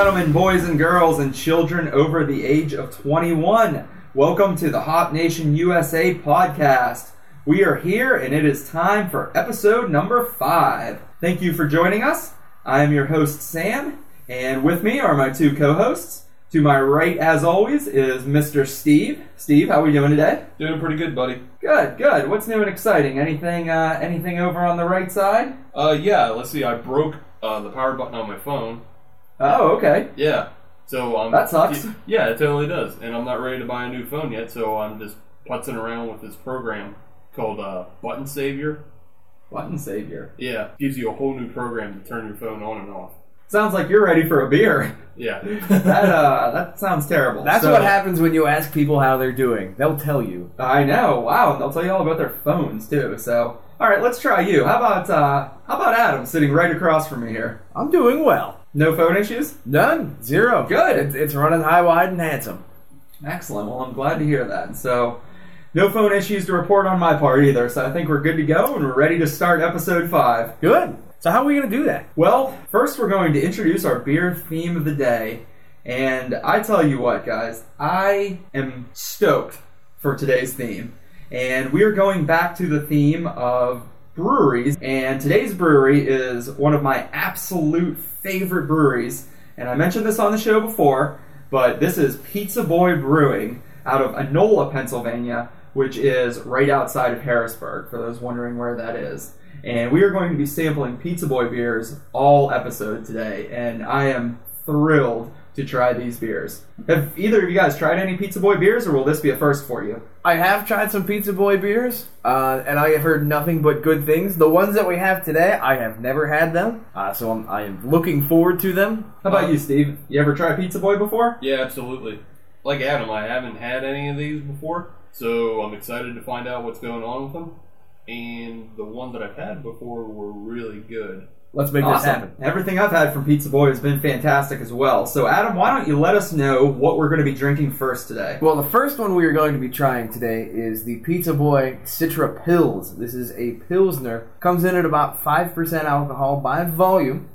Gentlemen, boys and girls, and children over the age of 21, welcome to the Hop Nation USA podcast. We are here and it is time for episode number five. Thank you for joining us. I am your host, Sam, and with me are my two co hosts. To my right, as always, is Mr. Steve. Steve, how are we doing today? Doing pretty good, buddy. Good, good. What's new and exciting? Anything, uh, anything over on the right side? Uh, yeah. Let's see. I broke uh, the power button on my phone. Oh, okay. Yeah. So um, That sucks. Yeah, it totally does. And I'm not ready to buy a new phone yet, so I'm just putzing around with this program called uh, Button Savior. Button savior. Yeah, gives you a whole new program to turn your phone on and off. Sounds like you're ready for a beer. Yeah. that uh, that sounds terrible. That's So- what happens when you ask people how they're doing. They'll tell you. I know. Wow, they'll tell you all about their phones too. So, all right, let's try you. How about uh, how about Adam sitting right across from me here? I'm doing well. No phone issues. None. Zero. Good. It's, it's running high, wide, and handsome. Excellent. Well, I'm glad to hear that. So, no phone issues to report on my part either. So I think we're good to go and we're ready to start episode five. Good. So how are we going to do that? Well, first we're going to introduce our beer theme of the day. And I tell you what, guys, I am stoked for today's theme. And we are going back to the theme of breweries. And today's brewery is one of my absolute favorite breweries. And I mentioned this on the show before, but this is Pizza Boy Brewing out of Enola, Pennsylvania, which is right outside of Harrisburg, for those wondering where that is. And we are going to be sampling Pizza Boy beers all episode today, and I am thrilled to try these beers. Have either of you guys tried any Pizza Boy beers, or will this be a first for you? I have tried some Pizza Boy beers, uh, and I have heard nothing but good things. The ones that we have today, I have never had them, uh, so I'm, I am looking forward to them. How about you, Steve? You ever tried Pizza Boy before? Yeah, absolutely. Like Adam, I haven't had any of these before, so I'm excited to find out what's going on with them. And the ones that I've had before were really good. Let's make this happen. Everything I've had from Pizza Boy has been fantastic as well. So, Adam, why don't you let us know what we're going to be drinking first today? Well, the first one we are going to be trying today is the Pizza Boy Citra Pils. This is a Pilsner. Comes in at about 5% alcohol by volume.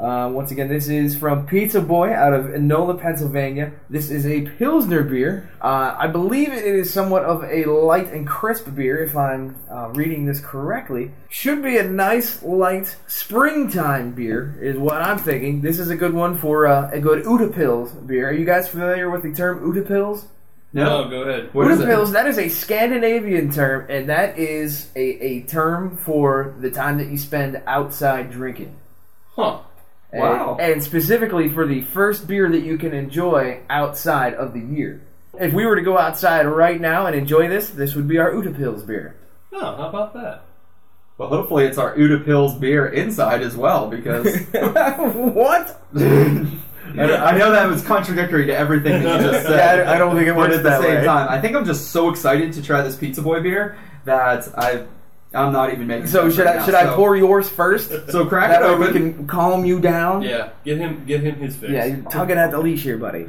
Uh, once again, this is from Pizza Boy out of Enola, Pennsylvania. This is a Pilsner beer. Uh, I believe it is somewhat of a light and crisp beer, if I'm uh, reading this correctly. Should be a nice, light springtime beer, is what I'm thinking. This is a good one for uh, a good Utepils beer. Are you guys familiar with the term Utepils? No, go ahead. What is it? Utepils, that is a Scandinavian term, and that is a, a term for the time that you spend outside drinking. Huh. And- Wow. And, specifically for the first beer that you can enjoy outside of the year. If we were to go outside right now and enjoy this, this would be our Utepils beer. Oh, how about that? Well, hopefully it's our Uda Pills beer inside as well, because what? I know that was contradictory to everything that you just said. Yeah, I- I don't think it but works at the that same way. time. I think I'm just so excited to try this Pizza Boy beer that I, I'm not even making. So should right I now. should I pour yours first? So crack That it way we open. can calm you down. Yeah, get him, get him his fix. Yeah, you're tugging at the leash here, buddy.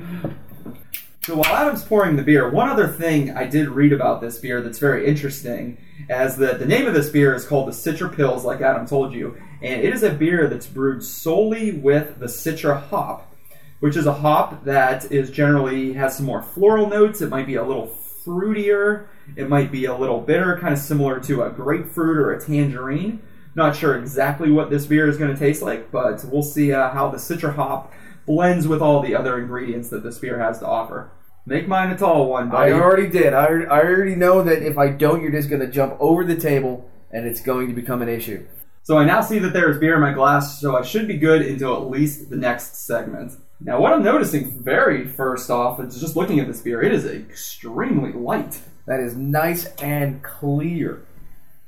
So while Adam's pouring the beer, one other thing I did read about this beer that's very interesting, is that the name of this beer is called the Citra Pils, like Adam told you, and it is a beer that's brewed solely with the Citra hop, which is a hop that is generally has some more floral notes. It might be a little fruitier. It might be a little bitter, kind of similar to a grapefruit or a tangerine. Not sure exactly what this beer is going to taste like, but we'll see uh, how the Citra hop blends with all the other ingredients that this beer has to offer. Make mine a tall one, buddy. I already did. I, I already know that if I don't, you're just going to jump over the table and it's going to become an issue. So I now see that there is beer in my glass, so I should be good until at least the next segment. Now, what I'm noticing very first off is just looking at this beer, it is extremely light. That is nice and clear.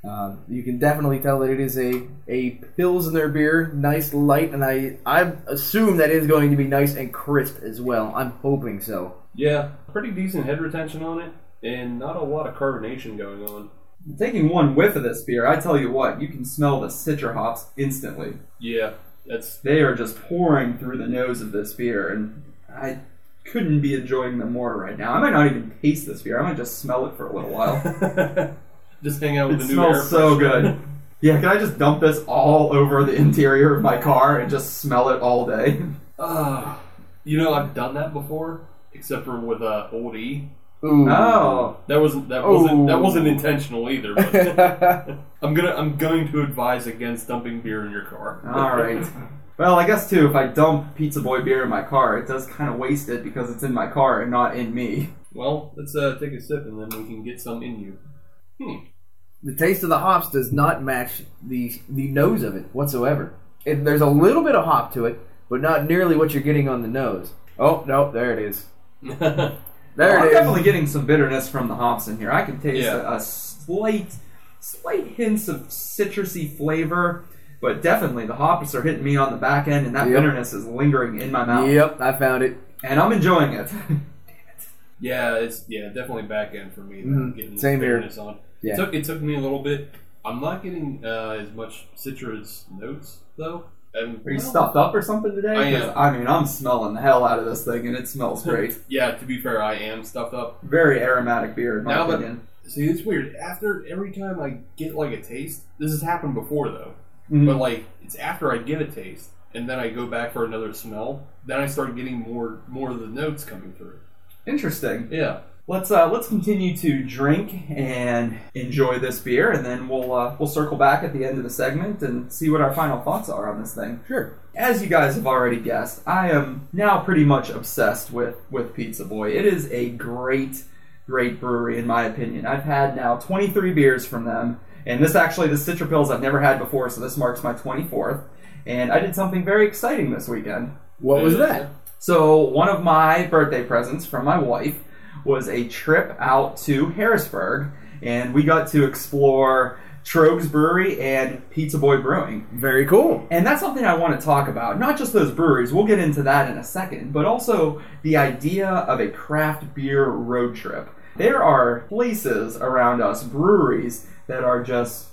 Um, you can definitely tell that it is a, a Pilsner beer, nice, light, and I, I assume that it is going to be nice and crisp as well. I'm hoping so. Yeah, pretty decent head retention on it, and not a lot of carbonation going on. Taking one whiff of this beer, I tell you what, you can smell the citra hops instantly. Yeah, that's They are just pouring through the nose of this beer, and I couldn't be enjoying them more right now. I might not even taste this beer. I might just smell it for a little while. just hang out with it the new air smells so freshener. good. Yeah, can I just dump this all over the interior of my car and just smell it all day? Uh, you know, I've done that before, except for with uh, Old E. Ooh. Oh. That wasn't that wasn't that wasn't intentional either. But I'm gonna I'm going to advise against dumping beer in your car. All right. Well, I guess too, if I dump Pizza Boy beer in my car, it does kind of waste it because it's in my car and not in me. Well, let's uh, take a sip and then we can get some in you. Hmm. the taste of the hops does not match the the nose of it whatsoever. It, there's a little bit of hop to it, but not nearly what you're getting on the nose. Oh no, there it is. There Well, I'm it is. definitely getting some bitterness from the hops in here. I can taste Yeah. a, a slight, slight hints of citrusy flavor, but definitely the hops are hitting me on the back end, and that Yep. bitterness is lingering in my mouth. Yep, I found it. And I'm enjoying it. yeah, it's yeah definitely back end for me. that I'm Mhm. Getting Same here. bitterness on. Yeah. It took it took me a little bit. I'm not getting uh, as much citrus notes though. And, Are you well, stuffed up or something today? I am. I mean, I'm smelling the hell out of this thing, and it smells great. Yeah, to be fair, I am stuffed up. Very aromatic beer, in my Now that- See, it's weird. After every time I get like a taste, this has happened before though. Mhm. But like, it's after I get a taste, and then I go back for another smell. Then I start getting more more of the notes coming through. Interesting. Yeah. Let's uh, let's continue to drink and enjoy this beer, and then we'll uh, we'll circle back at the end of the segment and see what our final thoughts are on this thing. Sure. As you guys have already guessed, I am now pretty much obsessed with with Pizza Boy. It is a great, great brewery in my opinion. I've had now 23 beers from them, and this actually the Citra Pils I've never had before, so this marks my 24th. And I did something very exciting this weekend. What was that? So one of my birthday presents from my wife was a trip out to Harrisburg, and we got to explore Tröegs Brewery and Pizza Boy Brewing. Very cool. And that's something I want to talk about. Not just those breweries, we'll get into that in a second, but also the idea of a craft beer road trip. There are places around us, breweries, that are just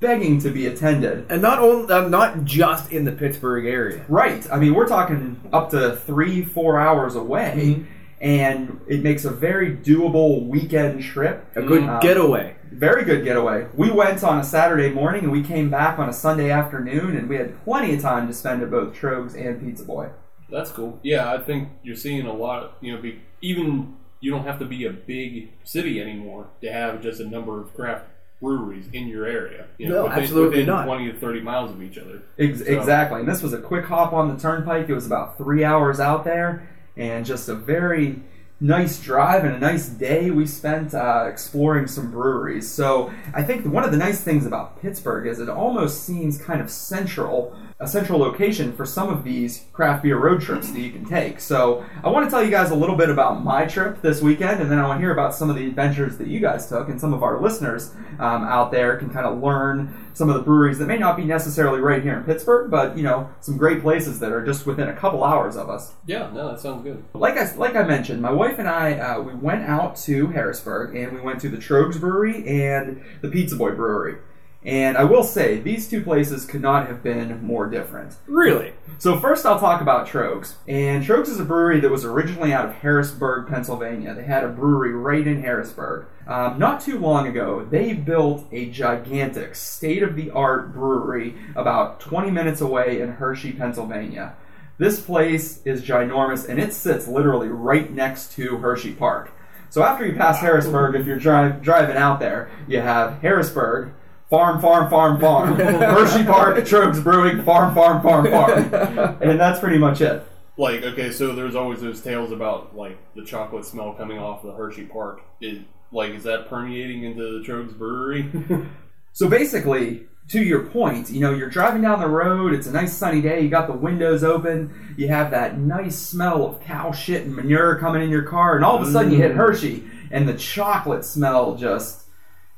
begging to be attended. And not only, uh, not just in the Pittsburgh area. Right. I mean, we're talking up to three, four hours away, and it makes a very doable weekend trip. A good Um, getaway. Very good getaway. We went on a Saturday morning and we came back on a Sunday afternoon, and we had plenty of time to spend at both Tröegs and Pizza Boy. That's cool. Yeah, I think you're seeing a lot. You know, be, even you don't have to be a big city anymore to have just a number of craft breweries in your area. You know, No, within, absolutely within not. Twenty to thirty miles of each other. Ex- So- Exactly. And this was a quick hop on the turnpike. It was about three hours out there, and just a very nice drive and a nice day we spent uh, exploring some breweries. So I think one of the nice things about Pittsburgh is it almost seems kind of central, a central location for some of these craft beer road trips that you can take. So I want to tell you guys a little bit about my trip this weekend, and then I want to hear about some of the adventures that you guys took, and some of our listeners um, out there can kind of learn some of the breweries that may not be necessarily right here in Pittsburgh, but you know some great places that are just within a couple hours of us. Yeah, no, that sounds good. Like I like I mentioned, my wife and I uh, we went out to Harrisburg and we went to the Tröegs Brewery and the Pizza Boy Brewery. And I will say these two places could not have been more different. Really? So first, I'll talk about Tröegs. And Tröegs is a brewery that was originally out of Harrisburg, Pennsylvania. They had a brewery right in Harrisburg. Um, not too long ago, they built a gigantic, state-of-the-art brewery about 20 minutes away in Hershey, Pennsylvania. This place is ginormous, and it sits literally right next to Hershey Park. So after you pass Harrisburg, if you're dri- driving out there, you have Harrisburg, farm, farm, farm, farm. Hershey Park, Tröegs Brewing, farm, farm, farm, farm. And that's pretty much it. Like, okay, so there's always those tales about like the chocolate smell coming off the Hershey Park. Is like is that permeating into the Tröegs Brewery? So basically, to your point, you know, you're driving down the road, it's a nice sunny day, you got the windows open, you have that nice smell of cow shit and manure coming in your car, and all of a sudden you hit mm. Hershey, and the chocolate smell just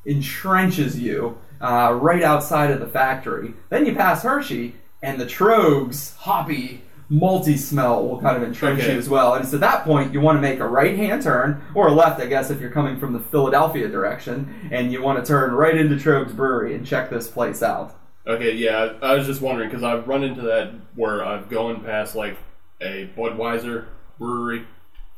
entrenches you uh, right outside of the factory. Then you pass Hershey, and the Tröegs hoppy multi smell will kind of entrench Okay. you as well. And so at that point, you want to make a right hand turn, or a left, I guess, if you're coming from the Philadelphia direction, and you want to turn right into Tröegs Brewery and check this place out. okay, yeah, I was just wondering because I've run into that where I've gone past like a Budweiser brewery,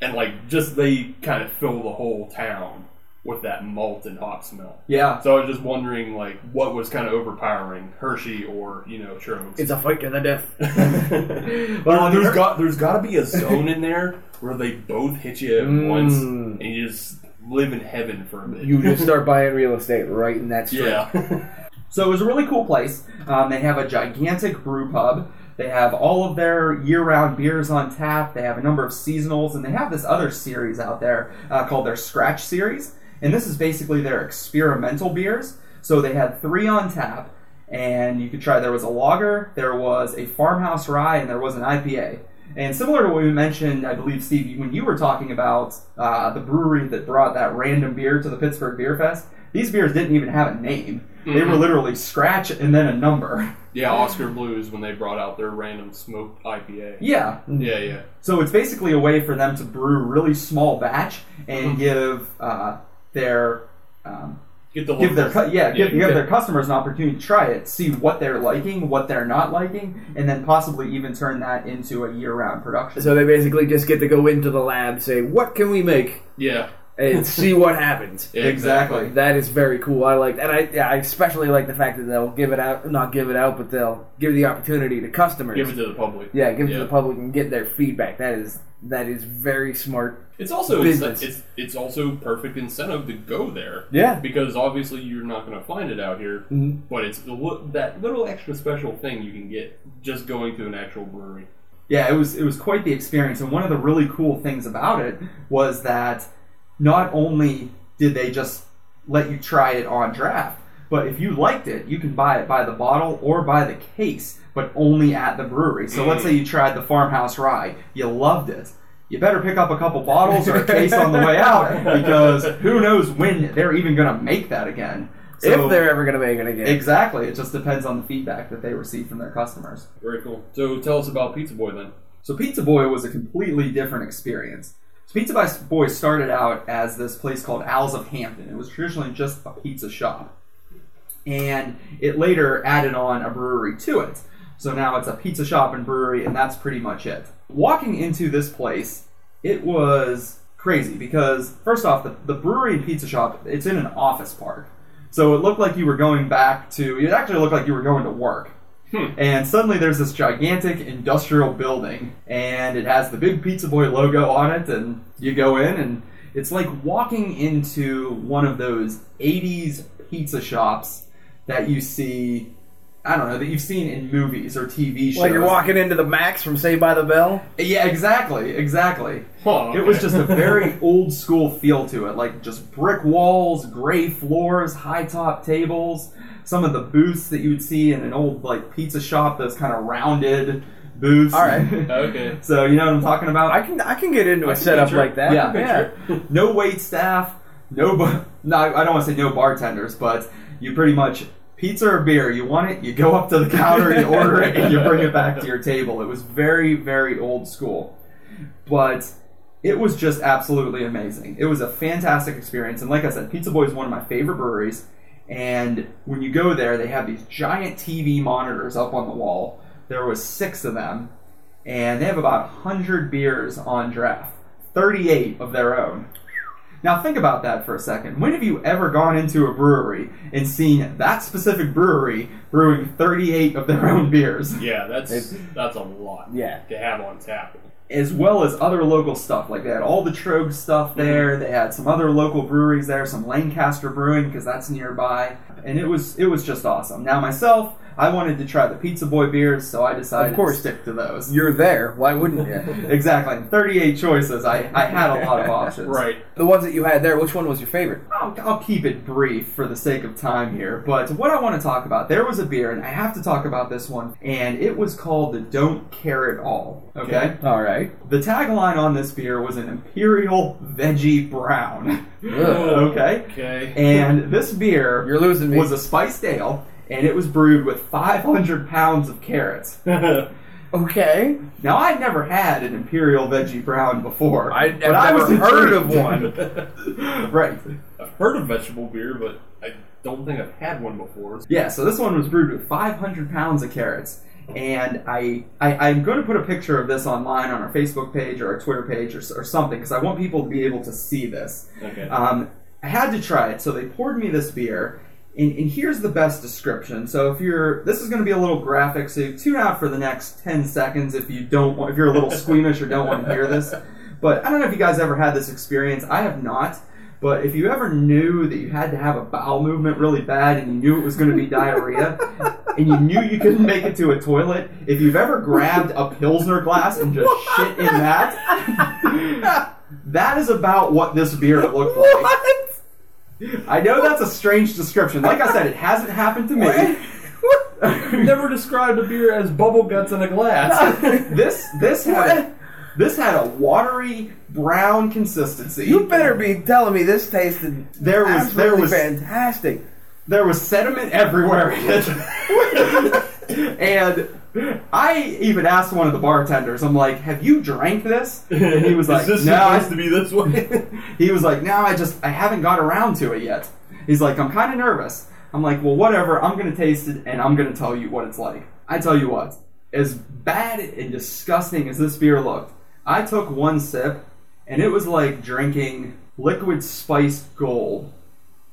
and like just they kind of fill the whole town with that malt and hop smell. Yeah. So I was just wondering, like, what was kind of overpowering, Hershey or you know Tröegs? It's a fight to the death. Well, I there, mean, has got there's got to be a zone in there where they both hit you at Mm. once, and you just live in heaven for a bit. You just start buying real estate right in that street. yeah. So it was a really cool place. Um, they have a gigantic brew pub. They have all of their year-round beers on tap. They have a number of seasonals, and they have this other series out there uh, called their Scratch Series. And this is basically their experimental beers. So they had three on tap, and you could try. There was a lager, there was a farmhouse rye, and there was an IPA. And similar to what we mentioned, I believe, Steve, when you were talking about uh, the brewery that brought that random beer to the Pittsburgh Beer Fest, these beers didn't even have a name. They were Mhm. literally scratch and then a number. yeah, Oskar Blues when they brought out their random smoked IPA. Yeah. Yeah, yeah. So it's basically a way for them to brew really small batch and Mhm. give uh, their um, Get the give their cu- yeah, give, give their customers an opportunity to try it, see what they're liking, what they're not liking, and then possibly even turn that into a year-round production. So they basically just get to go into the lab, say, "What can we make?" Yeah, and see what happens. yeah, Exactly. That is very cool. I like, and I, yeah, I especially like the fact that they'll give it out, not give it out, but they'll give the opportunity to customers. Give it to the public. yeah, give it Yeah. to the public and get their feedback. That is that is very smart. It's also Business. it's it's also perfect incentive to go there Yeah. because obviously you're not going to find it out here, Mhm. but it's the, that little extra special thing you can get just going to an actual brewery. Yeah, it was it was quite the experience, and one of the really cool things about it was that not only did they just let you try it on draft, but if you liked it, you can buy it by the bottle or by the case, but only at the brewery. So let's say you tried the farmhouse rye, you loved it. You better pick up a couple bottles or a case on the way out because who knows when they're even going to make that again. So- if they're ever going to make it again. exactly, it just depends on the feedback that they receive from their customers. Very cool. So tell us about Pizza Boy then. So Pizza Boy was a completely different experience. So Pizza Boy started out as this place called Al's of Hampton. It was traditionally just a pizza shop. And it later added on a brewery to it. So now it's a pizza shop and brewery, and that's pretty much it. Walking into this place, it was crazy because, first off, the, the brewery and pizza shop, it's in an office park. So it looked like you were going back to, it actually looked like you were going to work. Hmm. And suddenly there's this gigantic industrial building, and it has the big Pizza Boy logo on it, and you go in, and it's like walking into one of those 80s pizza shops that you see, I don't know, that you've seen in movies or TV shows. like you're walking into the Max from Saved by the Bell. Yeah, exactly, exactly. Huh, It was just a very old school feel to it, like just brick walls, gray floors, high top tables. Some of the booths that you would see in an old like pizza shop, those kind of rounded booths. All right. okay. so you know what I'm talking about? I can I can get into I a setup picture like that. Yeah. yeah. no wait staff, no. Bu- no, I don't want to say no bartenders, but you pretty much pizza or beer. You want it, you go up to the counter, you order it, and you bring it back to your table. It was very, very old school, but it was just absolutely amazing. It was a fantastic experience, and like I said, Pizza Boy is one of my favorite breweries. And when you go there, they have these giant TV monitors up on the wall. There was six of them, and they have about 100 beers on draft, 38 of their own. Now think about that for a second. When have you ever gone into a brewery and seen that specific brewery brewing 38 of their own beers? Yeah, that's It's- that's a lot. Yeah. To have on tap. As well as other local stuff. Like they had all the Trogue stuff mm-hmm. there. They had some other local breweries there, some Lancaster Brewing because that's nearby, and it was it was just awesome. Now myself, I wanted to try the Pizza Boy beers, so I decided Of course. to stick to those. You're there. Why wouldn't you? Exactly. 38 choices. I, I had a lot of options. Right. the ones that you had there, which one was your favorite? I'll, I'll keep it brief for the sake of time here, but what I want to talk about, there was a beer, and I have to talk about this one, and it was called the Don't Care at All. Okay? All right. The tagline on this beer was an Imperial Veggie Brown. Oh, okay? Okay. And this beer You're losing me. was a spiced ale, and it was brewed with 500 pounds of carrots. okay. Now, I'd never had an Imperial Veggie Brown before. I- I've but I was never heard of one. right. I've heard of vegetable beer, but I don't think I've had one before. Yeah, so this one was brewed with 500 pounds of carrots. And I, I, I'm going to put a picture of this online on our Facebook page or our Twitter page or, or something because I want people to be able to see this. Okay. Um, I had to try it. So they poured me this beer, and, and here's the best description. So if you're, this is going to be a little graphic, so tune out for the next ten seconds if you don't, want, if you're a little squeamish or don't want to hear this. But I don't know if you guys ever had this experience. I have not. But if you ever knew that you had to have a bowel movement really bad and you knew it was going to be diarrhea and you knew you couldn't make it to a toilet, if you've ever grabbed a Pilsner glass and just shit in that, that is about what this beer looked like. I know that's a strange description. Like I said, it hasn't happened to me. Never described a beer as bubble guts in a glass. this this had this had a watery brown consistency. You better be telling me this tasted There was- there was- fantastic. there was sediment everywhere in it. and I even asked one of the bartenders, I'm like, have you drank this? And he was like, Is this no. Supposed to be this way? he was like, no, I just, I haven't got around to it yet. He's like, I'm kind of nervous. I'm like, well, whatever. I'm going to taste it and I'm going to tell you what it's like. I tell you what, as bad and disgusting as this beer looked, I took one sip and it was like drinking liquid spiced gold.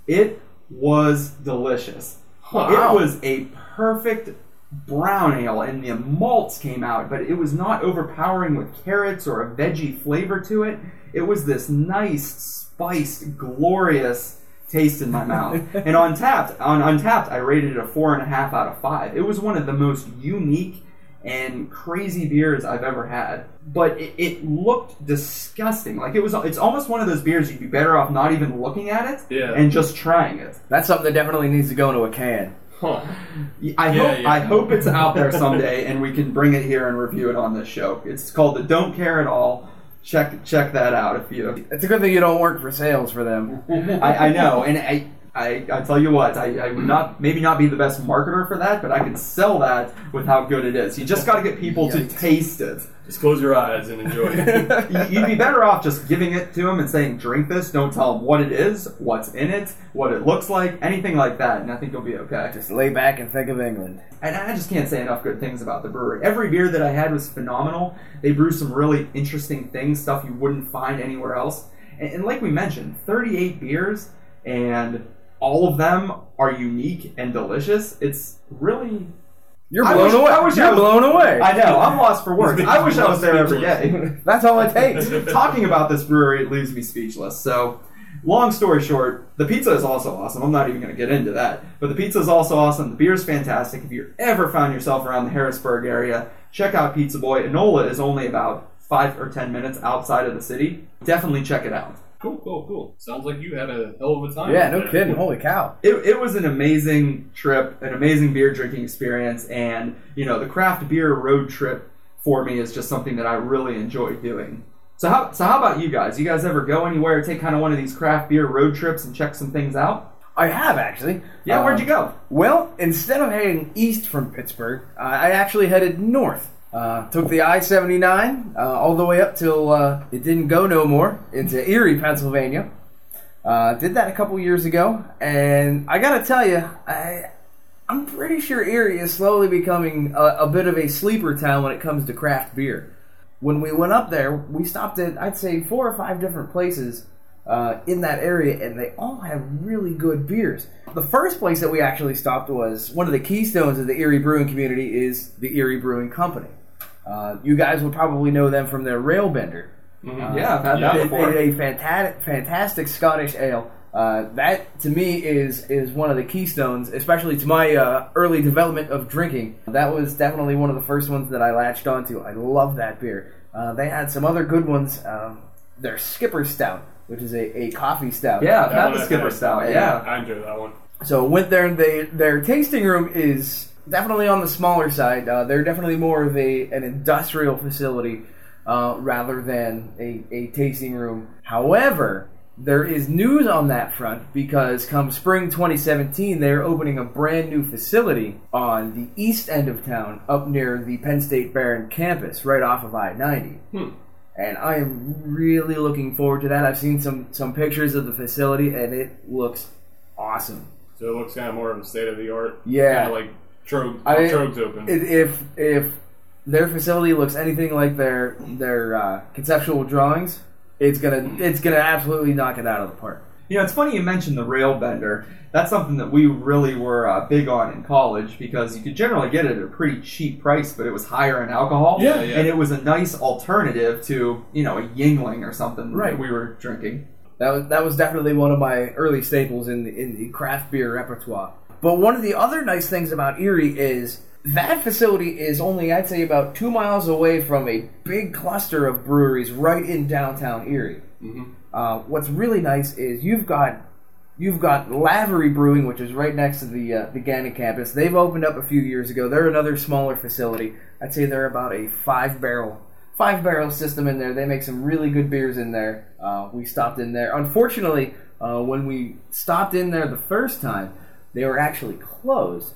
It was delicious. Wow. It was a perfect brown ale, and the malts came out, but it was not overpowering with carrots or a veggie flavor to it. It was this nice, spiced, glorious taste in my mouth. and on Tapped, on Untappd, I rated it a four and a half out of five. It was one of the most unique and crazy beers I've ever had. But it, it looked disgusting. Like it was. It's almost one of those beers you'd be better off not even looking at it Yeah. and just trying it. That's something that definitely needs to go into a can. Huh. I Yeah, hope yeah. I hope it's out there someday, and we can bring it here and review it on this show. It's called the Don't Care at All. Check check that out if you. It's a good thing you don't work for sales for them. I, I know, and I, I I tell you what, I, I would not maybe not be the best marketer for that, but I can sell that with how good it is. You just got to get people to taste it. Just close your eyes and enjoy it. You- You'd be better off just giving it to them and saying, "Drink this." Don't tell them what it is, what's in it, what it looks like, anything like that, and I think you'll be okay. Just lay back and think of England. And I just can't say enough good things about the brewery. Every beer that I had was phenomenal. They brew some really interesting things, stuff you wouldn't find anywhere else. And, and like we mentioned, 38 beers, and all of them are unique and delicious. It's really. You're I blown wish- away. I wish You're was- blown away. I know, I'm lost for words. I wish I was there every day. That's all it takes. Talking about this brewery, it leaves me speechless. So, long story short, the pizza is also awesome. I'm not even going to get into that. But the pizza is also awesome. The beer is fantastic. If you ever found yourself around the Harrisburg area, check out Pizza Boy. Enola is only about five or ten minutes outside of the city. Definitely check it out. Cool, cool, cool. Sounds like you had a hell of a time. Yeah, no there. kidding. Holy cow. It, it was an amazing trip, an amazing beer drinking experience, and you know the craft beer road trip for me is just something that I really enjoy doing. So how so how about you guys? You guys ever go anywhere, take kind of one of these craft beer road trips and check some things out? I have actually. Yeah, where'd Um, you go? Well, instead of heading east from Pittsburgh, uh, I actually headed north. Uh, took the I 79 uh, all the way up till uh, it didn't go no more into Erie, Pennsylvania. Uh, did that a couple years ago, and I gotta tell you, I, I'm pretty sure Erie is slowly becoming a, a bit of a sleeper town when it comes to craft beer. When we went up there, we stopped at I'd say four or five different places uh, in that area, and they all have really good beers. The first place that we actually stopped was one of the keystones of the Erie brewing community is the Erie Brewing Company. Uh, you guys would probably know them from their Railbender. Mhm. Yeah, I've had Yeah, that They before. made a fantastic, fantastic Scottish ale. Uh, that to me is is one of the keystones, especially to my uh, early development of drinking. That was definitely one of the first ones that I latched onto. I love that beer. Uh, they had some other good ones. Um, their Skipper Stout, which is a, a coffee stout. Yeah, I've That had the Skipper had. Stout. Yeah. I enjoy that one. So went there and they their tasting room is definitely on the smaller side. Uh, they're definitely more of a an industrial facility uh, rather than a, a tasting room. However, there is news on that front because come spring 2017, they're opening a brand new facility on the east end of town, up near the Penn State Behrend campus, right off of I-90 Hmm. and I am really looking forward to that. I've seen some some pictures of the facility, and it looks awesome. So it looks kind of more of a state of the art. Yeah. Kind of like Trogue, I- Trogue's open. If if, if their facility looks anything like their their uh, conceptual drawings, it's gonna it's gonna absolutely knock it out of the park. You know, it's funny you mentioned the Railbender. That's something that we really were uh, big on in college because you could generally get it at a pretty cheap price, but it was higher in alcohol. Yeah, yeah. And it was a nice alternative to, you know, a Yuengling or something Right. that we were drinking. That was that was definitely one of my early staples in the, in the craft beer repertoire. But one of the other nice things about Erie is that facility is only I'd say about two miles away from a big cluster of breweries right in downtown Erie. Mhm. Uh, what's really nice is you've got you've got Lavery Brewing, which is right next to the uh, the Gannon campus. They've opened up a few years ago. They're another smaller facility. I'd say they're about a five barrel five barrel system in there. They make some really good beers in there. Uh, we stopped in there. Unfortunately, uh, when we stopped in there the first time, they were actually closed.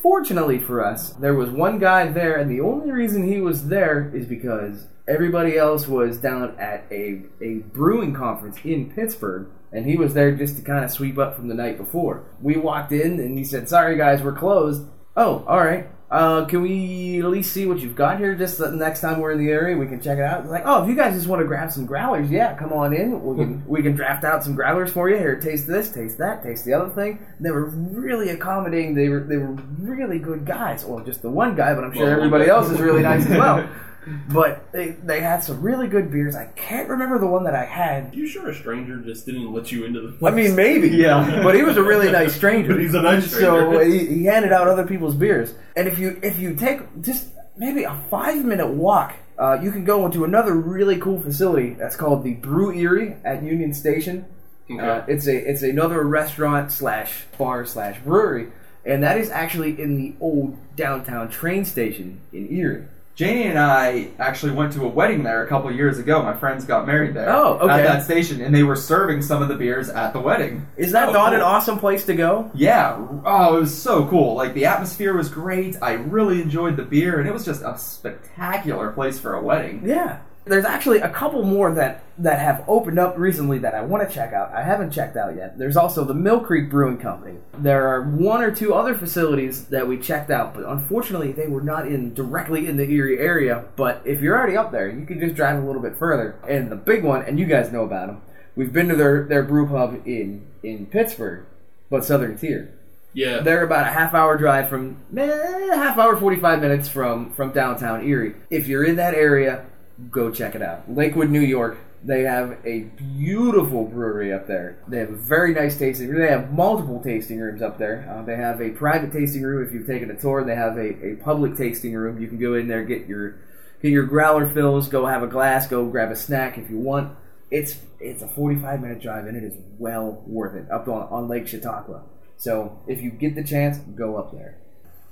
Fortunately for us, there was one guy there, and the only reason he was there is because everybody else was down at a, a brewing conference in Pittsburgh, and he was there just to kind of sweep up from the night before. We walked in, and he said, Sorry, guys, we're closed. Oh, all right. Uh, can we at least see what you've got here? Just the next time we're in the area, we can check it out. It's like, oh, if you guys just want to grab some growlers, yeah, come on in. We can we can draft out some growlers for you. Here, taste this, taste that, taste the other thing. They were really accommodating. They were they were really good guys. Well, just the one guy, but I'm sure everybody else is really nice as well. But they they had some really good beers. I can't remember the one that I had. You sure a stranger just didn't let you into the? I mean, maybe. Yeah. But he was a really nice stranger. But he's a nice So stranger. he, he handed out other people's beers. And if you if you take just maybe a five minute walk, uh, you can go into another really cool facility that's called the Brewerie at Union Station. Okay. Uh, it's a it's another restaurant slash bar slash brewery, and that is actually in the old downtown train station in Erie. Janie and I actually went to a wedding there a couple years ago. My friends got married there. Oh, okay. At that station, and they were serving some of the beers at the wedding. Is that Oh, not an awesome place to go? Yeah. Oh, it was so cool. Like the atmosphere was great. I really enjoyed the beer, and it was just a spectacular place for a wedding. Yeah. There's actually a couple more that, that have opened up recently that I want to check out. I haven't checked out yet. There's also the Mill Creek Brewing Company. There are one or two other facilities that we checked out, but unfortunately they were not in directly in the Erie area. But if you're already up there, you can just drive a little bit further. And the big one, and you guys know about them, we've been to their, their brew pub in, in Pittsburgh, but Southern Tier. yeah. They're about a half hour drive from, eh, half hour, 45 minutes from, from downtown Erie. If you're in that area, go check it out. Lakewood, New York, they have a beautiful brewery up there. They have a very nice tasting room. They have multiple tasting rooms up there. Uh, they have a private tasting room if you've taken a tour. They have a, a public tasting room. You can go in there, get your get your growler fills, go have a glass, go grab a snack if you want. It's it's a 45 minute drive and it is well worth it up on, on Lake Chautauqua. So if you get the chance, go up there.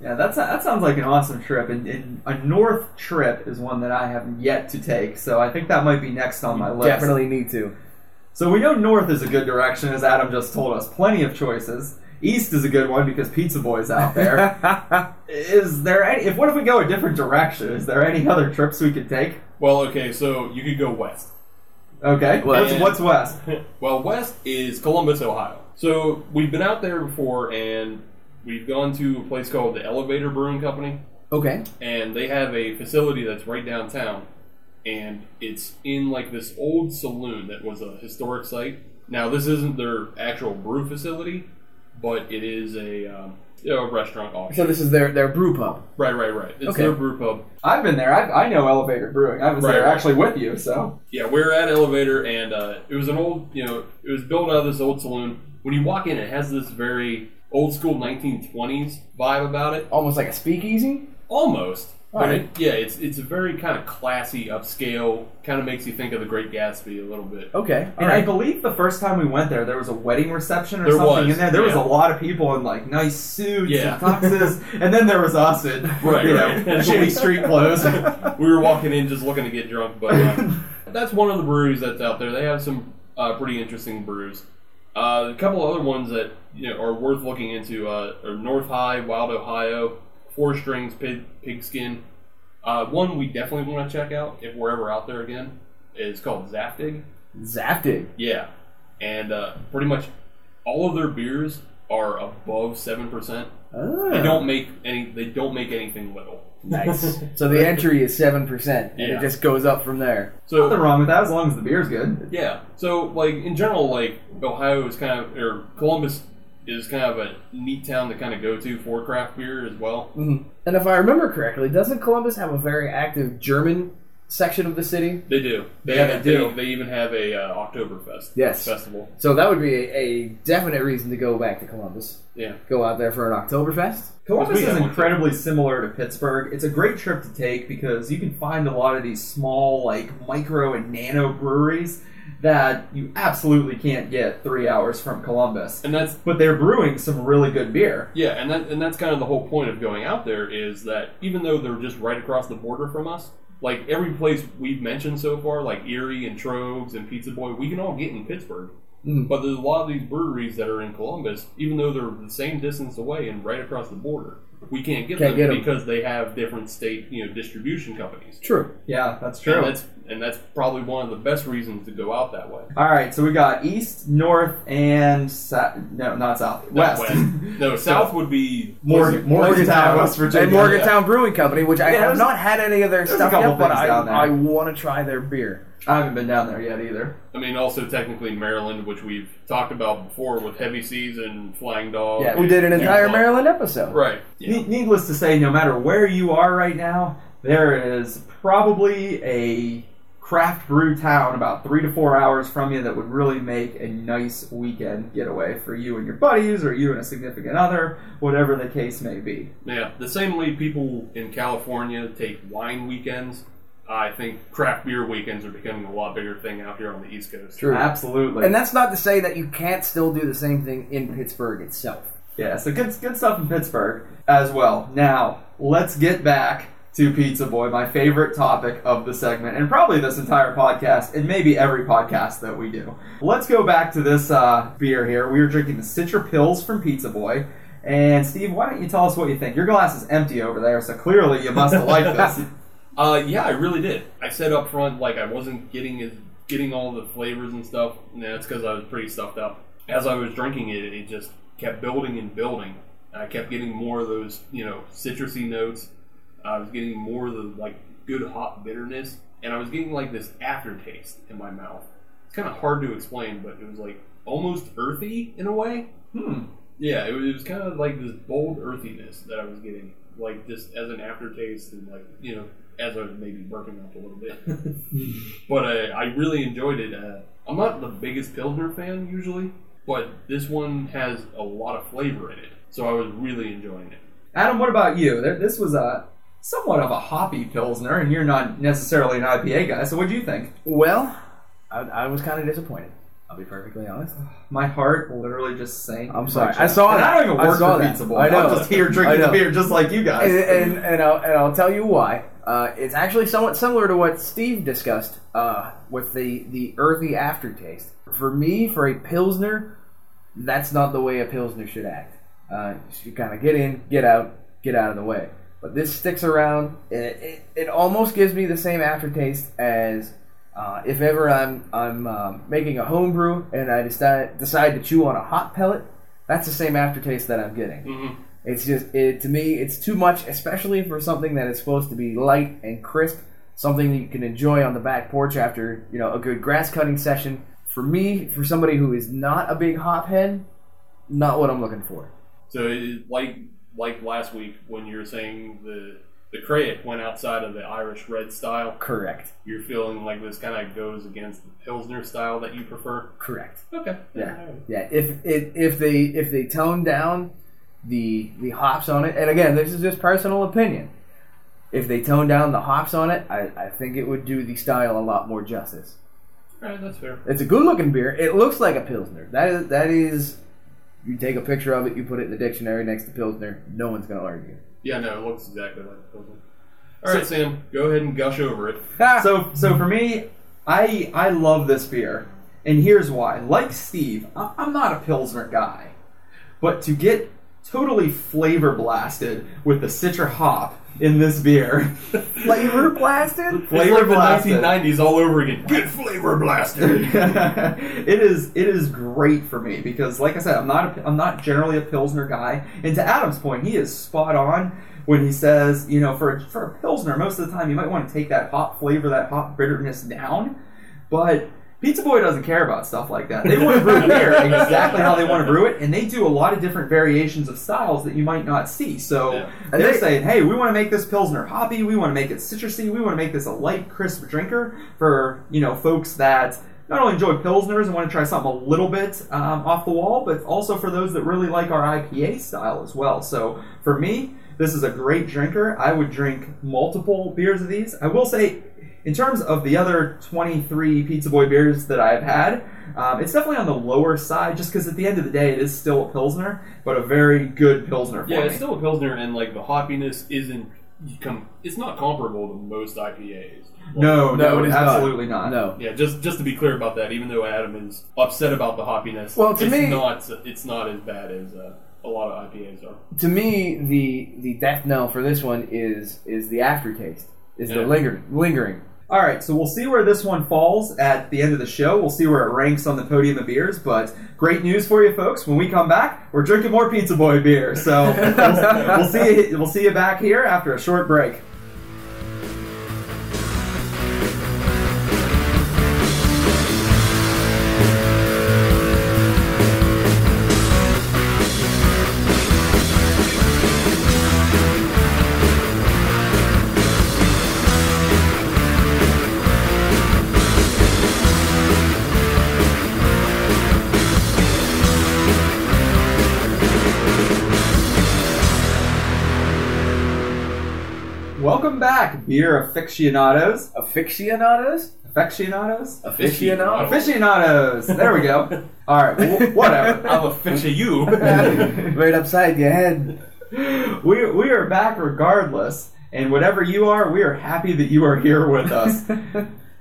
Yeah, that's that sounds like an awesome trip. And, and a north trip is one that I have yet to take, so I think that might be next on my list. Definitely need to. So we know north is a good direction, as Adam just told us. Plenty of choices. East is a good one because Pizza Boy's out there. is there any? If what if we go a different direction? Is there any other trips we could take? Well, okay, so you could go west. Okay, Well, what's, and- what's west? Well, west is Columbus, Ohio. So we've been out there before, and we've gone to a place called the Elevator Brewing Company, okay. and they have a facility that's right downtown, and it's in like this old saloon that was a historic site. Now, this isn't their actual brew facility, but it is a, um, you know, a restaurant offshoot. So this is their their brew pub. right, right, right. It's Okay. their brew pub. I've been there. I, I know Elevator Brewing. I was Right, there right. actually with you. So Yeah, we're at Elevator, and uh, it was an old, you know, it was built out of this old saloon. When you walk in, it has this very old school 1920s vibe about it, Almost like a speakeasy. almost. But Alright. it, yeah, it's it's a very kind of classy, upscale. Kind of makes you think of the Great Gatsby a little bit. Okay. And all I right. believe the first time we went there, there was a wedding reception or There something was, in there. There was yeah. a lot of people in like nice suits Yeah. and tuxes, and then there was us in Right, you right. know shitty street clothes. we were walking in just looking to get drunk, but uh, that's one of the breweries that's out there. They have some uh, pretty interesting brews. Uh, a couple other ones that you know are worth looking into uh, are North High, Wild Ohio, Four Strings, Pig, Pigskin. Uh, one we definitely want to check out if we're ever out there again is called Zaftig. Zaftig. Yeah, and uh, pretty much all of their beers are above seven percent. Ah, They don't make any. They don't make anything little. nice. So the entry is seven percent, and Yeah. it just goes up from there. So Nothing wrong with that as long as the beer's good. Yeah. So, like in general, like Ohio is kind of, or Columbus is kind of a neat town to kind of go to for craft beer as well. Mhm. And if I remember correctly, doesn't Columbus have a very active German section of the city? They do. They Yeah, have, they do. They, even have a uh, Oktoberfest. Yes. Festival. So that would be a, a definite reason to go back to Columbus. Yeah. Go out there for an Oktoberfest. Columbus is have one, too. incredibly similar to Pittsburgh. It's a great trip to take because you can find a lot of these small, like micro and nano breweries that you absolutely can't get three hours from Columbus. And that's But they're brewing some really good beer. yeah, and that and that's kind of the whole point of going out there is that even though they're just right across the border from us, like every place we've mentioned so far, like Erie and Tröegs and Pizza Boy, we can all get in Pittsburgh. Mhm. But there's a lot of these breweries that are in Columbus, even though they're the same distance away and right across the border. We can't get Can't them get 'em. because they have different state, you know, distribution companies. True. Yeah, that's And true. that's and that's probably one of the best reasons to go out that way. All right, so we got east, north, and sa- no, not south, Not west. No, south would be Morgan, Morgantown, West Virginia. And Morgantown Brewing Company, which I Yeah, have there's- not had any of their there's a stuff couple yet, but things I, down there. I want to try their beer. I haven't been down there yet either. I mean, also technically Maryland, which we've talked about before with Heavy Seas and Flying Dog. Yeah, we did an entire Yeah. Maryland episode. Right. Yeah. Ne- Needless to say, no matter where you are right now, there is probably a craft brew town about three to four hours from you that would really make a nice weekend getaway for you and your buddies, or you and a significant other, whatever the case may be. Yeah, the same way people in California take wine weekends, I think craft beer weekends are becoming a lot bigger thing out here on the East Coast. True. Absolutely. And that's not to say that you can't still do the same thing in Pittsburgh itself. Yeah, so good, good stuff in Pittsburgh as well. Now, let's get back to Pizza Boy, my favorite topic of the segment, and probably this entire podcast, and maybe every podcast that we do. Let's go back to this uh, beer here. We are drinking the Citra Pils from Pizza Boy. And Steve, why don't you tell us what you think? Your glass is empty over there, so clearly you must have liked this. Uh, yeah, I really did. I said up front like I wasn't getting as getting all the flavors and stuff. And that's because I was pretty stuffed up. As I was drinking it, it just kept building and building. I kept getting more of those, you know, citrusy notes. I was getting more of the like good hop bitterness, and I was getting like this aftertaste in my mouth. It's kind of hard to explain, but it was like almost earthy in a way. Hmm. Yeah, it was, it was kind of like this bold earthiness that I was getting, like just as an aftertaste, and like you know, as I was maybe burping up a little bit. but uh, I really enjoyed it. Uh, I'm not the biggest Pilsner fan usually, but this one has a lot of flavor in it, so I was really enjoying it. Adam, what about you? There- This was a somewhat of a hoppy Pilsner, and you're not necessarily an IPA guy, so what do you think? Well, I, I was kind of disappointed. I'll be perfectly honest. My heart literally just sank. I'm in sorry. I chest. saw and that. I don't even I work saw for that. Pizza Boy. I know. I'm just here I drinking the know. beer just like you guys. And, and, and, I'll, and I'll tell you why. Uh, it's actually somewhat similar to what Steve discussed uh, with the, the earthy aftertaste. For me, for a Pilsner, that's not the way a Pilsner should act. Uh, you kind of get in, get out, get out of the way. But this sticks around. It, it, it almost gives me the same aftertaste as uh, if ever I'm I'm um, making a homebrew and I decide decide to chew on a hop pellet. That's the same aftertaste that I'm getting. Mm-hmm. It's just it to me it's too much, especially for something that is supposed to be light and crisp, something that you can enjoy on the back porch after you know a good grass cutting session. For me, for somebody who is not a big hop head, not what I'm looking for. So, it, like like last week when you were saying the the Krayek went outside of the Irish red style, Correct. you're feeling like this kind of goes against the Pilsner style that you prefer. Correct. Okay. Yeah. Yeah. If it if they if they tone down the the hops on it, and again, this is just personal opinion. If they tone down the hops on it, I, I think it would do the style a lot more justice. All right, that's fair. It's a good looking beer. It looks like a pilsner. That is that is. You take a picture of it, you put it in the dictionary next to pilsner. No one's gonna argue. Yeah, no, it looks exactly like a Pilsner. All right, Sam, go ahead and gush over it. Ah. so so for me, I I love this beer, and here's why. Like Steve, I'm not a pilsner guy, but to get totally flavor blasted with the Citra hop in this beer. Flavor blasted? Flavor It's Flavor like the 1990s all over again. Get flavor blasted. it is it is great for me because, like I said, I'm not a, I'm not generally a pilsner guy. And to Adam's point, he is spot on when he says, you know, for for a pilsner, most of the time you might want to take that hop flavor, that hop bitterness down, but. Pizza Boy doesn't care about stuff like that. They want to brew beer exactly how they want to brew it, and they do a lot of different variations of styles that you might not see. So Yeah. And they're they- saying, hey, we want to make this Pilsner hoppy, we want to make it citrusy, we want to make this a light, crisp drinker for, you know, folks that not only enjoy Pilsners and want to try something a little bit um, off the wall, but also for those that really like our IPA style as well. So for me, this is a great drinker. I would drink multiple beers of these. I will say, in terms of the other 23 Pizza Boy beers that I've had, um, it's definitely on the lower side just because at the end of the day, it is still a Pilsner, but a very good Pilsner for yeah, me. it's still a pilsner, and like the hoppiness isn't. Come, it's not comparable to most IPAs. No, no, No, it is absolutely not. No. Yeah, just just to be clear about that, even though Adam is upset about the hoppiness, Well, to it's me- not it's not as bad as uh, a lot of IPAs are. To me, the the death knell for this one is is the aftertaste. Is the Yeah. lingering lingering. All right, so we'll see where this one falls at the end of the show. We'll see where it ranks on the podium of beers. But great news for you folks! When we come back, we're drinking more Pizza Boy beer. So we'll, we'll see you. We'll see you back here after a short break. Beer aficionados. Aficionados? Aficionados? Aficionado? Aficionados. There we go. All right, wh- whatever. I'll a fish of you. right upside your head. we, we are back regardless, and whatever you are, we are happy that you are here with us.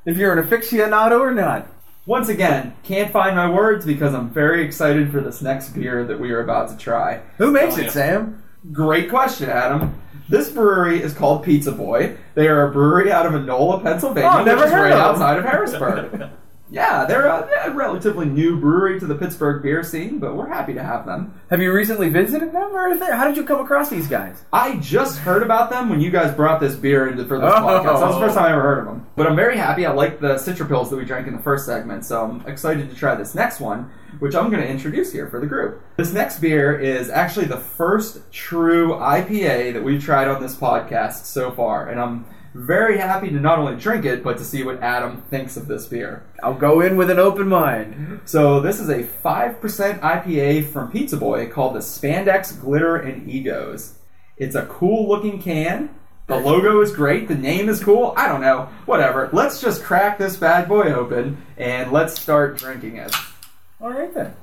If you're an aficionado or not. Once again, can't find my words because I'm very excited for this next beer that we are about to try. Who makes Oh, it, yeah. Sam? Great question, Adam. This brewery is called Pizza Boy. They are a brewery out of Enola, Pennsylvania, Oh, which is right outside of Harrisburg. yeah, they're a, a relatively new brewery to the Pittsburgh beer scene, but we're happy to have them. Have you recently visited them, or is there, how did you come across these guys? I just heard about them when you guys brought this beer into for this Oh. podcast. That was the first oh. time I ever heard of them. But I'm very happy. I like the Citra Pils that we drank in the first segment, so I'm excited to try this next one, which I'm going to introduce here for the group. This next beer is actually the first true IPA that we've tried on this podcast so far, and I'm very happy to not only drink it, but to see what Adam thinks of this beer. I'll go in with an open mind. So this is a 5% IPA from Pizza Boy called the Spandex Glitter and Egos. It's a cool looking can. The logo is great. The name is cool. I don't know. Whatever. Let's just crack this bad boy open and let's start drinking it. All right then.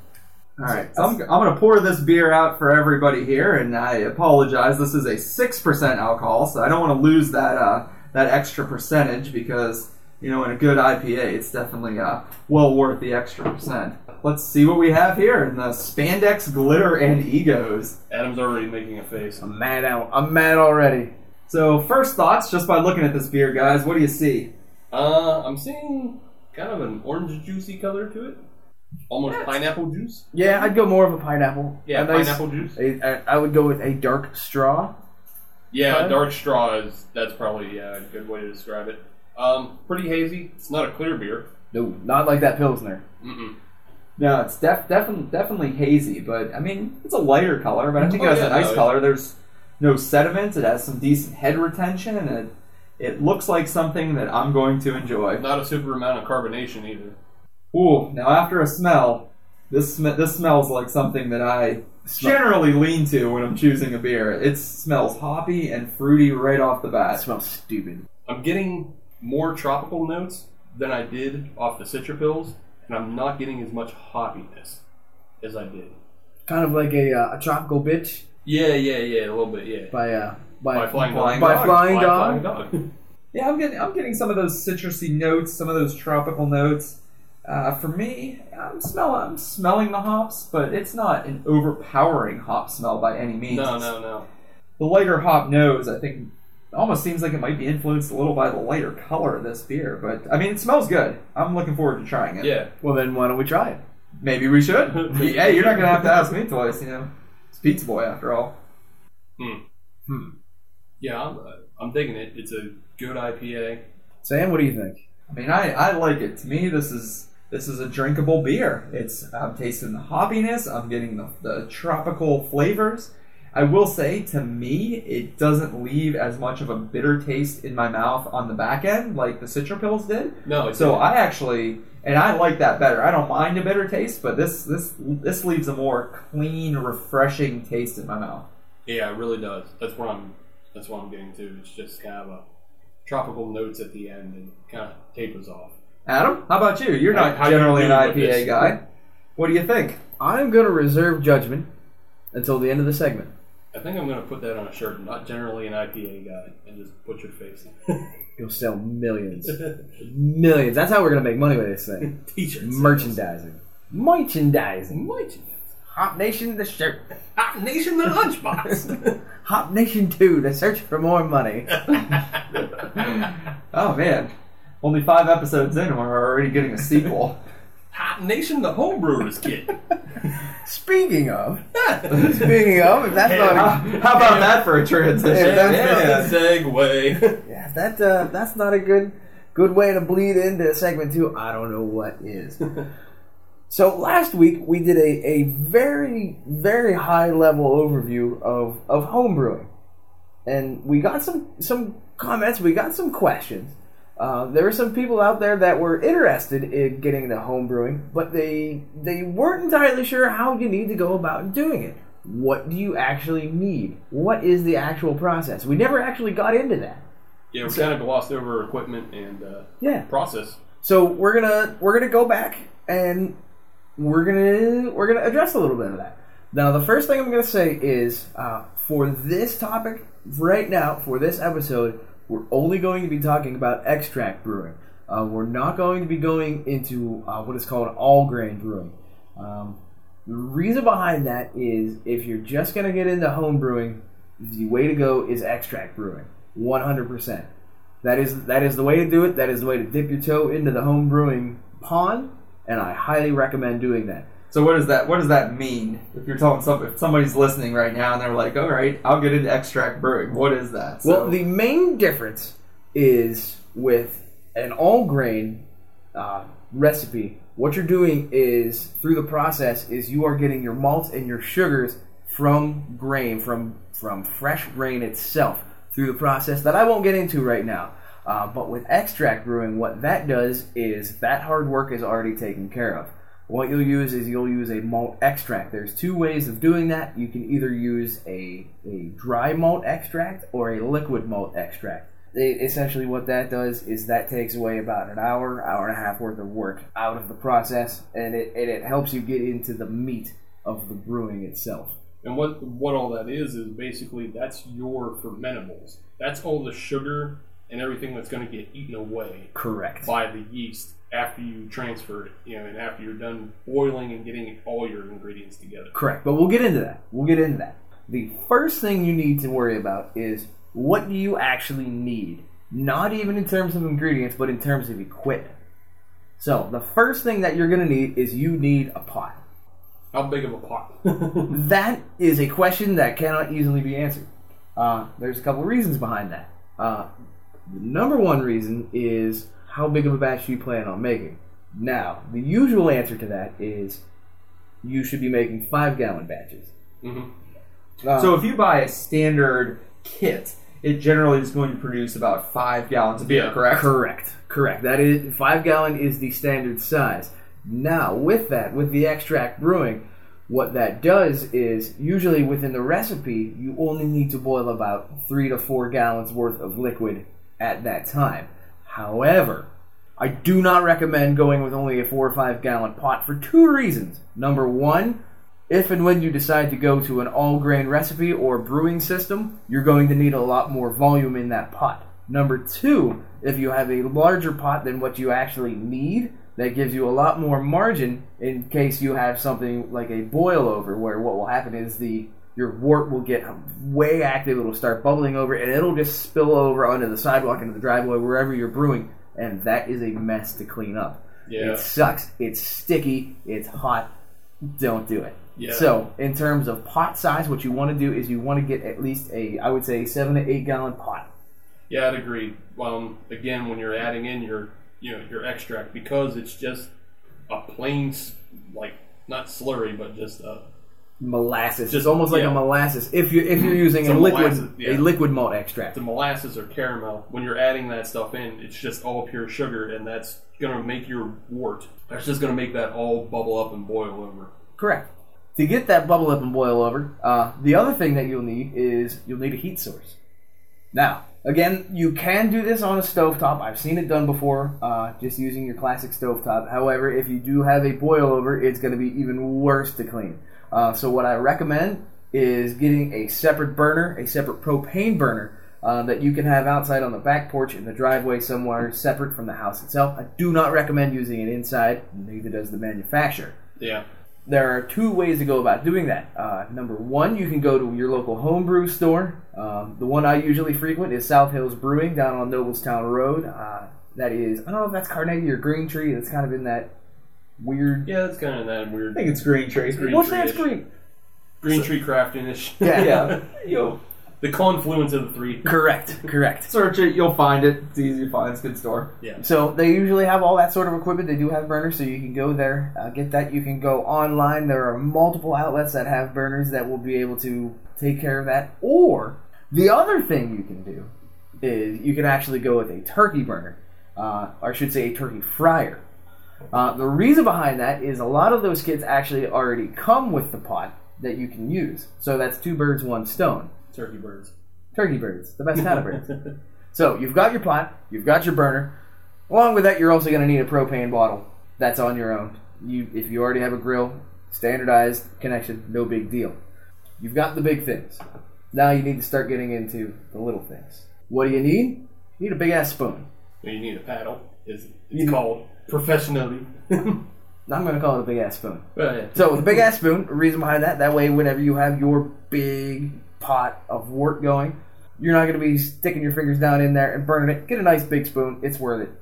All right. So I'm, I'm going to pour this beer out for everybody here, and I apologize. This is a 6% alcohol, so I don't want to lose that, uh, that extra percentage because, you know, in a good IPA, it's definitely uh, well worth the extra percent. Let's see what we have here in the Spandex Glitter and Egos. Adam's already making a face. I'm mad out. I'm mad already. So, first thoughts, just by looking at this beer, guys, what do you see? Uh, I'm seeing kind of an orange juicy color to it, almost pineapple juice. Yeah, I'd go more of a pineapple. Yeah, A nice- pineapple juice. a- a- I would go with a dark straw. Yeah, dark straw is that's probably yeah, a good way to describe it. Um, pretty hazy. It's not a clear beer. No, not like that pilsner. Mm-mm. No, it's def- definitely definitely hazy, but I mean, it's a lighter color, but I think Oh, it has yeah, a nice no, color. There's no sediment. It has some decent head retention, and it it looks like something that I'm going to enjoy. Not a super amount of carbonation either. Ooh, now after a smell, this sm- this smells like something that I generally lean to when I'm choosing a beer. It smells hoppy and fruity right off the That bat. smells stupid. I'm getting more tropical notes than I did off the Citra Pils, and I'm not getting as much hoppiness as I did. Kind of like a, uh, a tropical bitch Yeah, yeah, yeah, a little bit, yeah. by uh by, By flying Flying dog. by flying By dog. flying dog. Yeah, I'm getting I'm getting some of those citrusy notes, some of those tropical notes. Uh, for me, I'm smell I'm smelling the hops, but it's not an overpowering hop smell by any means. No, no, no. The lighter hop nose, I think, almost seems like it might be influenced a little by the lighter color of this beer. But I mean, it smells good. I'm looking forward to trying it. Yeah. Well, then why don't we try it? Maybe we should. hey, you're not gonna have to ask me twice. You know, it's Pizza Boy after all. Hmm. Yeah, I'm, uh, I'm digging it. It's a good IPA. Sam, what do you think? I mean, I, I like it. To me, this is this is a drinkable beer. It's I'm tasting the hoppiness. I'm getting the, the tropical flavors. I will say, to me, it doesn't leave as much of a bitter taste in my mouth on the back end like the Citra Pils did. No, it's So I actually, and I like that better. I don't mind a bitter taste, but this this this leaves a more clean, refreshing taste in my mouth. yeah, it really does. That's what I'm. That's what I'm getting to. It's just kind of a tropical notes at the end and kind of tapers off. Adam, how about you? You're not how you generally an doing with IPA this? guy. What do you think? I'm going to reserve judgment until the end of the segment. I think I'm going to put that on a shirt. Not generally an IPA guy, and just put your face in. You'll sell millions. millions. That's how we're going to make money with this thing. T-shirts. Merchandising. Merchandising. Merchandising. Hop Nation, the shirt. Ah, Nation the lunchbox. Hop Nation 2, the search for more money. Oh man, only five episodes in, and we're already getting a sequel. Hop Nation the homebrewers kit. Speaking of, speaking of, if that's how, not how about that for a transition? Hey, that's- Man. Segue. yeah, that uh, that's not a good good way to bleed into segment two. I don't know what is. so last week we did a, a very very high level overview of of homebrewing, and we got some some comments. We got some questions. Uh, there were some people out there that were interested in getting into homebrewing, but they they weren't entirely sure how you need to go about doing it. What do you actually need? What is the actual process? We never actually got into that. Yeah, we kind of glossed over equipment and uh, Yeah. process. So we're gonna we're gonna go back and we're gonna we're gonna address a little bit of that. Now, the first thing I'm gonna say is uh, for this topic right now for this episode, we're only going to be talking about extract brewing. Uh, we're not going to be going into uh, what is called all grain brewing. Um, the reason behind that is if you're just going to get into home brewing, the way to go is extract brewing, 100%. That is that is the way to do it. That is the way to dip your toe into the home brewing pond, and I highly recommend doing that. So what does that what does that mean? If you're telling some if somebody's listening right now and they're like, all right, I'll get into extract brewing. What is that? So, Well, the main difference is with an all grain uh, recipe. What you're doing is through the process is you are getting your malts and your sugars from grain from from fresh grain itself through the process that I won't get into right now. Uh, but with extract brewing, what that does is that hard work is already taken care of. What you'll use is you'll use a malt extract. There's two ways of doing that. You can either use a, a dry malt extract or a liquid malt extract. Essentially, what that does is that takes away about an hour, hour and a half worth of work out of the process, and it, and it helps you get into the meat of the brewing itself. And what what all that is is basically that's your fermentables. That's all the sugar and everything that's going to get eaten away Correct. by the yeast after you transfer it. You know, and after you're done boiling and getting all your ingredients together. Correct, but we'll get into that. We'll get into that. The first thing you need to worry about is what do you actually need? Not even in terms of ingredients, but in terms of equipment. So, the first thing that you're going to need is you need a pot. How big of a pot? That is a question that cannot easily be answered. Uh, there's a couple reasons behind that. Uh, the number one reason is how big of a batch do you plan on making? Now, the usual answer to that is you should be making five gallon batches. hmm Uh, so if you buy a standard kit, it generally is going to produce about five gallons of beer, Yeah. correct? Correct. Correct. That is five gallon is the standard size. Now, with that, with the extract brewing, what that does is usually within the recipe, you only need to boil about three to four gallons worth of liquid at that time. However, I do not recommend going with only a four or five gallon pot for two reasons. Number one, if and when you decide to go to an all grain recipe or brewing system, you're going to need a lot more volume in that pot. Number two, if you have a larger pot than what you actually need, that gives you a lot more margin in case you have something like a boil over, where what will happen is the your wort will get way active. It'll start bubbling over, and it'll just spill over onto the sidewalk, into the driveway, wherever you're brewing, and that is a mess to clean up. Yeah. It sucks. It's sticky. It's hot. Don't do it. Yeah. So, in terms of pot size, what you want to do is you want to get at least a, I would say, seven to eight gallon pot. Yeah, I'd agree. Um, again, when you're adding in your you know your extract because it's just a plain like not slurry but just uh, Molasses. Just- it's almost like yeah. a molasses. If you if you're using a a liquid yeah. a liquid malt extract. the molasses or caramel. When you're adding that stuff in, it's just all pure sugar, and that's gonna make your wort. That's just gonna make that all bubble up and boil over. Correct. To get that bubble up and boil over, uh, the other thing that you'll need is you'll need a heat source. Now, again, you can do this on a stovetop. I've seen it done before, uh, just using your classic stovetop. However, if you do have a boil over, it's going to be even worse to clean. Uh, so, what I recommend is getting a separate burner, a separate propane burner. Uh, that you can have outside on the back porch in the driveway somewhere separate from the house itself. I do not recommend using it inside, neither does the manufacturer Yeah, there are two ways to go about doing that. Uh, number one, you can go to your local homebrew store. Um, the one I usually frequent is South Hills Brewing down on Noblestown Road. Uh, that is, I don't know if that's Carnegie or Green Tree. It's kind of in that weird. yeah, it's kind of that weird. I think it's green tree. Green What's tree that? ish. Green? green tree crafting-ish. Yeah. Yeah, you'll the confluence of the three. Correct. Correct. search it, you'll find it. It's easy to find. It's a good store. Yeah, So they usually have all that sort of equipment. They do have burners, so you can go there, uh, get that. You can go online. There are multiple outlets that have burners that will be able to take care of that. Or the other thing you can do is you can actually go with a turkey burner, uh, or I should say a turkey fryer. Uh, the reason behind that is a lot of those kits actually already come with the pot that you can use. So that's two birds, one stone. turkey birds. Turkey birds, the best kind of birds. So you've got your pot, you've got your burner. Along with that, you're also going to need a propane bottle. That's on your own. You, if you already have a grill, standardized connection, no big deal. You've got the big things. Now you need to start getting into the little things. What do you need? You need a big ass spoon. You need a paddle. Is it's You- called professionally. I'm going to call it a big ass spoon. Well, yeah. So the big ass spoon. Reason behind that, that way, whenever you have your big pot of wort going, you're not going to be sticking your fingers down in there and burning it. Get a nice big spoon. It's worth it.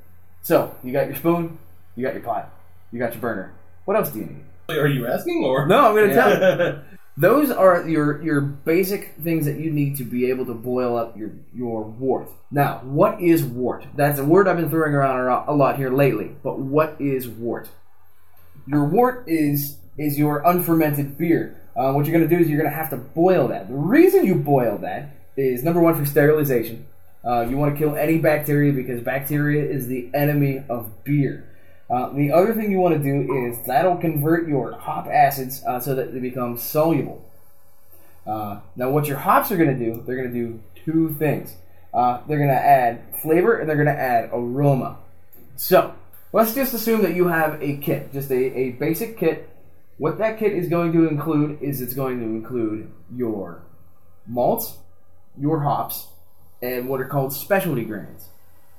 So you got your spoon, you got your pot, you got your burner. What else do you need? Are you asking or? No, I'm going to tell you. Those are your your basic things that you need to be able to boil up your your wort. Now, what is wort? That's a word I've been throwing around a lot- here lately. But what is wort? Your wort is is your unfermented beer. Uh, what you're going to do is you're going to have to boil that. The reason you boil that is number one for sterilization. Uh, you want to kill any bacteria because bacteria is the enemy of beer. Uh, the other thing you want to do is that'll convert your hop acids uh, so that they become soluble. Uh, now, what your hops are going to do, they're going to do two things. Uh, they're going to add flavor and they're going to add aroma. So, let's just assume that you have a kit, just a, a basic kit. What that kit is going to include is it's going to include your malts, your hops, and what are called specialty grains.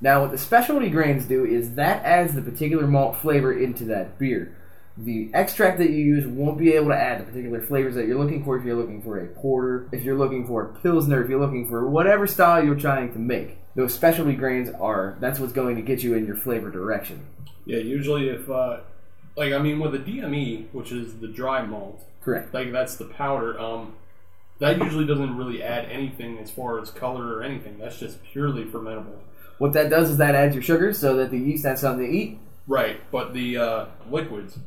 Now, what the specialty grains do is that adds the particular malt flavor into that beer. The extract that you use won't be able to add the particular flavors that you're looking for if you're looking for a porter, if you're looking for a pilsner, if you're looking for whatever style you're trying to make. Those specialty grains are that's what's going to get you in your flavor direction. Yeah, usually if uh, like I mean with the DME, which is the dry malt, Correct. like that's the powder. Um, that usually doesn't really add anything as far as color or anything. That's just purely fermentable. What that does is that adds your sugars so that the yeast has something to eat. Right, but the uh, liquids,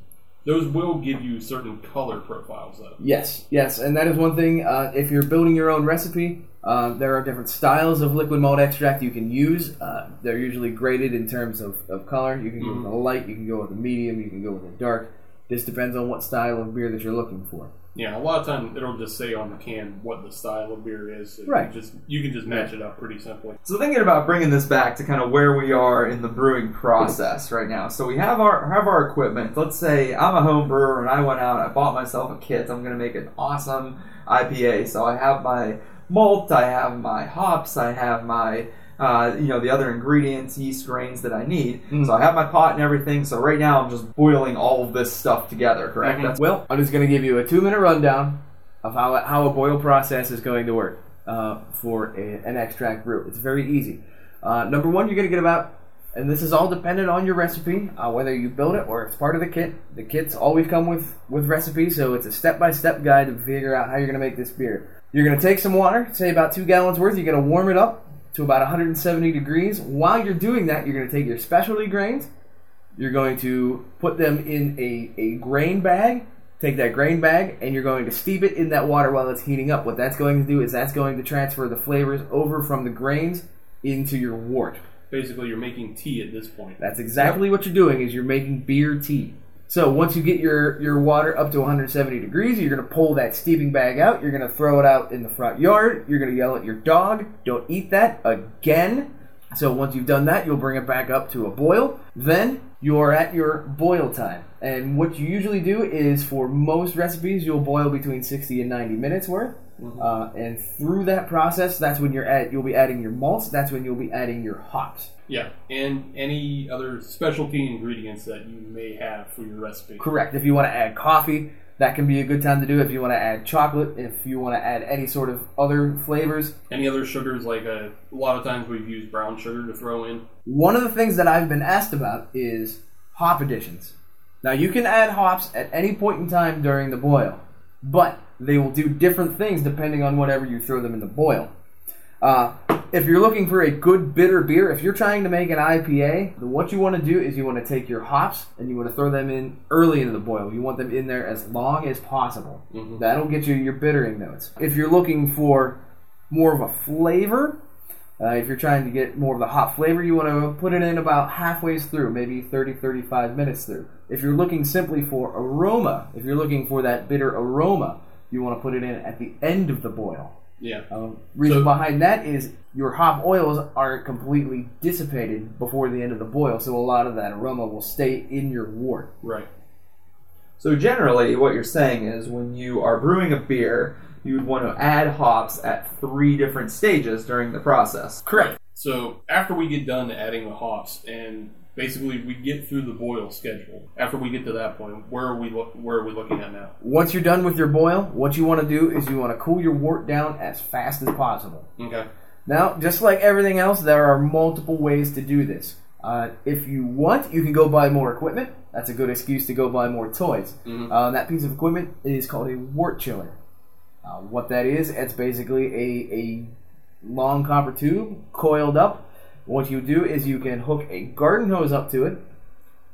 those will give you certain color profiles though. Yes, yes, and that is one thing. Uh, if you're building your own recipe, uh, there are different styles of liquid malt extract you can use. Uh, they're usually graded in terms of, of color. You can go with a light, you can go with a medium, you can go with a dark. This depends on what style of beer that you're looking for. Yeah, a lot of time it'll just say on the can what the style of beer is. So Right. You just you can just match it up pretty simply. So thinking about bringing this back to kind of where we are in the brewing process right now. So we have our have our equipment. Let's say I'm a home brewer and I went out and I bought myself a kit. I'm going to make an awesome IPA. So I have my malt, I have my hops, I have my uh, you know, the other ingredients, yeast grains that I need. Mm. So I have my pot and everything. So right now I'm just boiling all of this stuff together. Correct? Mhm. That's Well, I'm just going to give you a two minute rundown of how, how a boil process is going to work uh, for a, an extract brew. It's very easy. Uh, number one, you're going to get about, and this is all dependent on your recipe, uh, whether you build it or it's part of the kit. The kits always come with, with recipes, so it's a step by step guide to figure out how you're going to make this beer. You're going to take some water, say about two gallons worth, you're going to warm it up to about 170 degrees. While you're doing that, you're going to take your specialty grains, you're going to put them in a, a grain bag. Take that grain bag and you're going to steep it in that water while it's heating up. What that's going to do is that's going to transfer the flavors over from the grains into your wort. Basically, you're making tea at this point. That's exactly what you're doing is you're making beer tea. So once you get your, your water up to 170 degrees, you're going to pull that steeping bag out. You're going to throw it out in the front yard. You're going to yell at your dog, don't eat that again. So once you've done that, you'll bring it back up to a boil. Then you are at your boil time. And what you usually do is for most recipes, you'll boil between 60 and 90 minutes worth. Uh, and through that process, that's when you're at. You'll be adding your malts. That's when you'll be adding your hops. Yeah, and any other specialty ingredients that you may have for your recipe. Correct. If you want to add coffee, that can be a good time to do. If you want to add chocolate, if you want to add any sort of other flavors. Any other sugars, like a, a lot of times we've used brown sugar to throw in. One of the things that I've been asked about is hop additions. Now, you can add hops at any point in time during the boil, but they will do different things depending on whatever you throw them in the boil. Uh, if you're looking for a good bitter beer, if you're trying to make an IPA, then what you want to do is you want to take your hops and you want to throw them in early into the boil. You want them in there as long as possible. Mhm. That'll get you your bittering notes. If you're looking for more of a flavor, uh, if you're trying to get more of the hop flavor, you want to put it in about halfway through, maybe 30, 35 minutes through. If you're looking simply for aroma, if you're looking for that bitter aroma, you want to put it in at the end of the boil. Yeah. Um, reason So- behind that is your hop oils aren't completely dissipated before the end of the boil, so a lot of that aroma will stay in your wort. Right. So generally, what you're saying is when you are brewing a beer, you would want to add hops at three different stages during the process. Correct. So after we get done adding the hops and basically we get through the boil schedule, after we get to that point, where are we look? Where are we looking at now? Once you're done with your boil, what you want to do is you want to cool your wort down as fast as possible. Okay. Now, just like everything else, there are multiple ways to do this. Uh, if you want, you can go buy more equipment. That's a good excuse to go buy more toys. Mhm. Uh, that piece of equipment is called a wort chiller. Uh, what that is, it's basically a, a long copper tube coiled up. What you do is you can hook a garden hose up to it,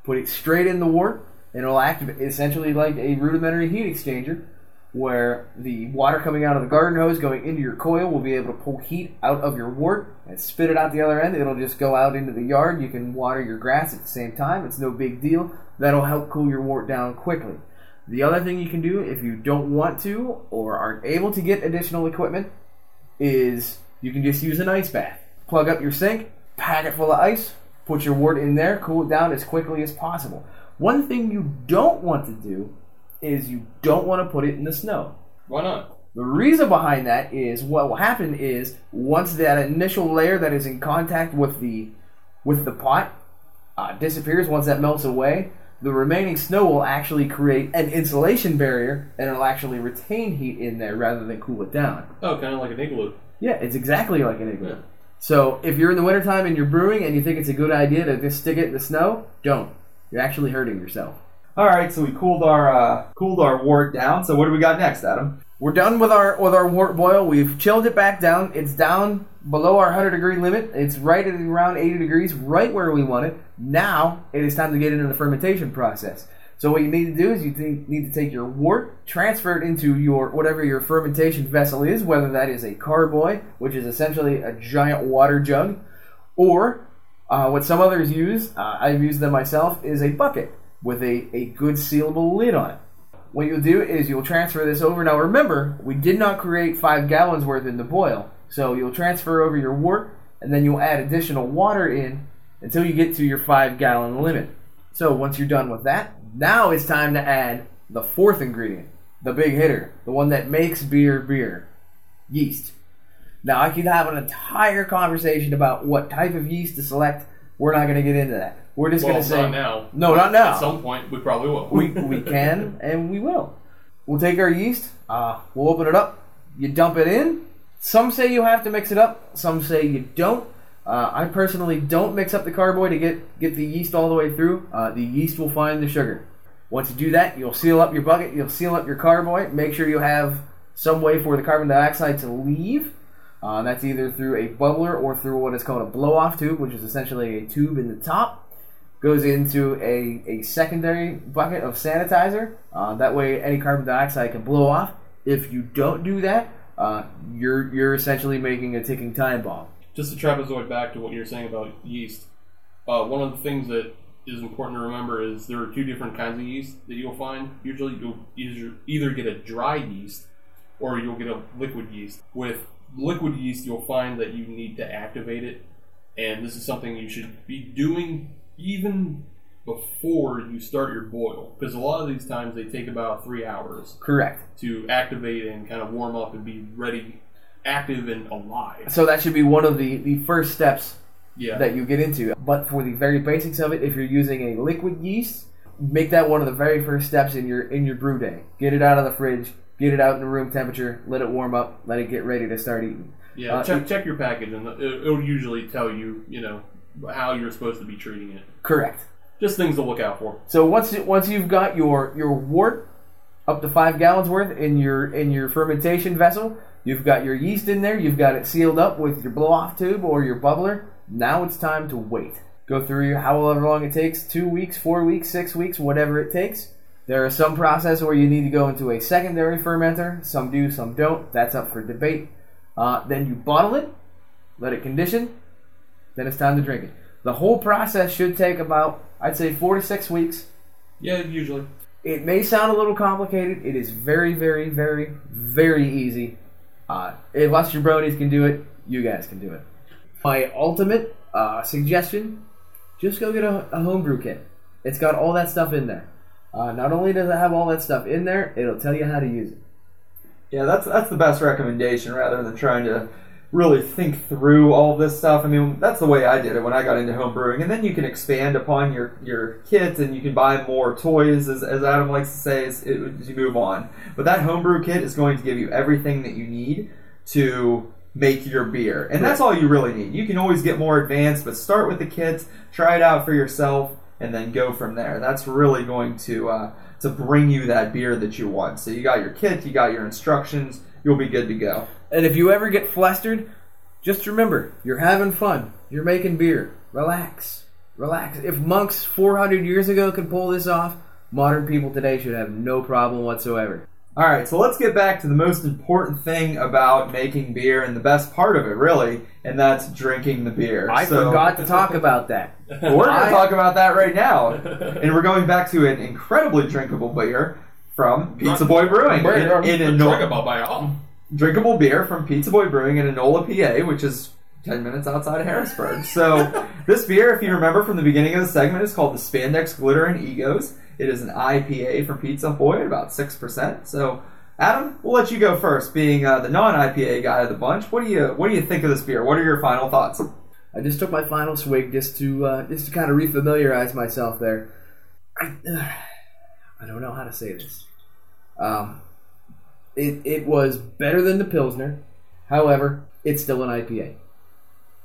put it straight in the wort, and it'll act essentially like a rudimentary heat exchanger where the water coming out of the garden hose going into your coil will be able to pull heat out of your wort and spit it out the other end. It'll just go out into the yard. You can water your grass at the same time. It's no big deal. That'll help cool your wort down quickly. The other thing you can do if you don't want to or aren't able to get additional equipment is you can just use an ice bath. Plug up your sink, pack it full of ice, put your wort in there, cool it down as quickly as possible. One thing you don't want to do is you don't want to put it in the snow. Why not? The reason behind that is what will happen is once that initial layer that is in contact with the with the pot uh, disappears, once that melts away, the remaining snow will actually create an insulation barrier and it'll actually retain heat in there rather than cool it down. Oh, kind of like an igloo. Yeah, it's exactly like an igloo. Yeah. So if you're in the wintertime and you're brewing and you think it's a good idea to just stick it in the snow, don't. You're actually hurting yourself. All right, so we cooled our uh, cooled our wort down. So what do we got next, Adam? We're done with our with our wort boil. We've chilled it back down. It's down below our 100 degree limit. It's right at around 80 degrees, right where we want it. Now it is time to get into the fermentation process. So what you need to do is you need to take your wort, transfer it into your whatever your fermentation vessel is, whether that is a carboy, which is essentially a giant water jug, or uh, what some others use, uh, I've used them myself, is a bucket with a, a good sealable lid on it. What you'll do is you'll transfer this over. Now remember, we did not create five gallons worth in the boil. So you'll transfer over your wort, and then you'll add additional water in until you get to your five gallon limit. So once you're done with that, now it's time to add the fourth ingredient, the big hitter, the one that makes beer beer, yeast. Now I could have an entire conversation about what type of yeast to select. We're not going to get into that. We're just Well, going to say not now. no, not now. At some point, we probably will. we we can and we will. We'll take our yeast. Uh, we'll open it up. You dump it in. Some say you have to mix it up. Some say you don't. Uh, I personally don't mix up the carboy to get get the yeast all the way through. Uh, the yeast will find the sugar. Once you do that, you'll seal up your bucket. You'll seal up your carboy. Make sure you have some way for the carbon dioxide to leave. Uh, that's either through a bubbler or through what is called a blow off tube, which is essentially a tube in the top goes into a, a secondary bucket of sanitizer. Uh, that way, any carbon dioxide can blow off. If you don't do that, uh, you're you're essentially making a ticking time bomb. Just to trapezoid back to what you're saying about yeast, uh, one of the things that is important to remember is there are two different kinds of yeast that you'll find. Usually, you'll either, either get a dry yeast or you'll get a liquid yeast. With liquid yeast, you'll find that you need to activate it, and this is something you should be doing even before you start your boil, because a lot of these times they take about three hours Correct. to activate and kind of warm up and be ready, active and alive. So that should be one of the, the first steps Yeah. that you get into. But for the very basics of it, if you're using a liquid yeast, make that one of the very first steps in your in your brew day. Get it out of the fridge, get it out in room temperature, let it warm up, let it get ready to start eating. Yeah, Uh, check check your package, and it, it'll usually tell you, you know, how you're supposed to be treating it. Correct. Just things to look out for. So once once you've got your your wort up to five gallons worth in your in your fermentation vessel, you've got your yeast in there, you've got it sealed up with your blow off tube or your bubbler. Now it's time to wait. Go through however long it takes, two weeks, four weeks, six weeks, whatever it takes. There are some processes where you need to go into a secondary fermenter. Some do, some don't. That's up for debate. Uh, then you bottle it, let it condition, then it's time to drink it. The whole process should take about, I'd say, four to six weeks. Yeah, usually. It may sound a little complicated. It is very, very, very, very easy. Uh, if us jabronis can do it, you guys can do it. My ultimate uh, suggestion: just go get a, a homebrew kit. It's got all that stuff in there. Uh, not only does it have all that stuff in there, it'll tell you how to use it. Yeah, that's that's the best recommendation rather than trying to really think through all this stuff. I mean, that's the way I did it when I got into home brewing, and then you can expand upon your your kit and you can buy more toys, as, as Adam likes to say, as, as you move on. But that homebrew kit is going to give you everything that you need to make your beer, and that's all you really need. You can always get more advanced, but start with the kits, try it out for yourself, and then go from there. That's really going to uh, to bring you that beer that you want. So you got your kit, you got your instructions, you'll be good to go. And if you ever get flustered, just remember you're having fun. You're making beer. Relax. Relax. If monks 400 years ago could pull this off, modern people today should have no problem whatsoever. All right, so let's get back to the most important thing about making beer and the best part of it, really, and that's drinking the beer. I So- forgot to talk about that. We're going to talk about that right now, and we're going back to an incredibly drinkable beer from Pizza Boy Brewing in, in Talk Enola, about by all. Drinkable beer from Pizza Boy Brewing in Enola, PA, which is 10 minutes outside of Harrisburg. So, this beer, if you remember from the beginning of the segment, is called the Spandex Glitter and Egos. It is an IPA from Pizza Boy at about 6%. So, Adam, we'll let you go first, being uh, the non-IPA guy of the bunch. What do you what do you think of this beer? What are your final thoughts? I just took my final swig just to uh, just to kind of refamiliarize myself there. I, I don't know how to say this. Um, it it was better than the pilsner, however, it's still an IPA.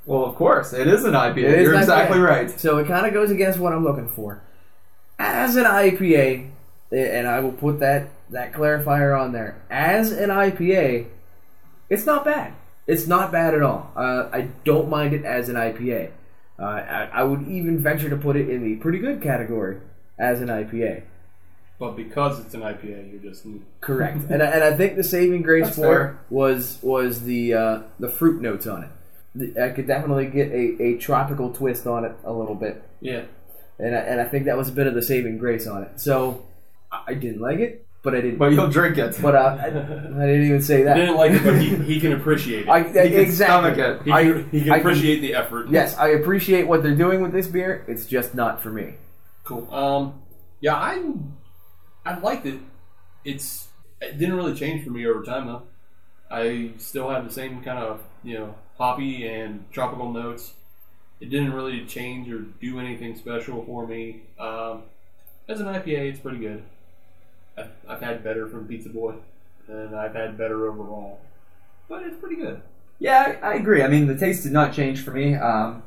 Well, of course, it is an IPA. Is You're an exactly IPA. right. So it kind of goes against what I'm looking for. As an IPA, and I will put that that clarifier on there. As an IPA, it's not bad. It's not bad at all. Uh, I don't mind it as an IPA. Uh, I, I would even venture to put it in the pretty good category as an IPA. But because it's an IPA, you're just Correct. and, I, and I think the saving grace That's for fair. it was was the uh, the fruit notes on it. The- I could definitely get a, a tropical twist on it a little bit. yeah. and I, and I think that was a bit of the saving grace on it. So I I didn't like it, but I didn't. But you'll drink it. But uh, I, I didn't even say that. Didn't like it, but he, he can appreciate it. I, He can exactly. stomach it. he, I- can, he can I can- appreciate the effort. Yes, I appreciate what they're doing with this beer. It's just not for me. Cool. Um, yeah, I I liked it. It's it didn't really change for me over time though. I still have the same kind of you know poppy and tropical notes. It didn't really change or do anything special for me. Um, as an IPA, it's pretty good. I've, I've had better from Pizza Boy, and I've had better overall, but it's pretty good. Yeah, I, I agree. I mean, the taste did not change for me. Um,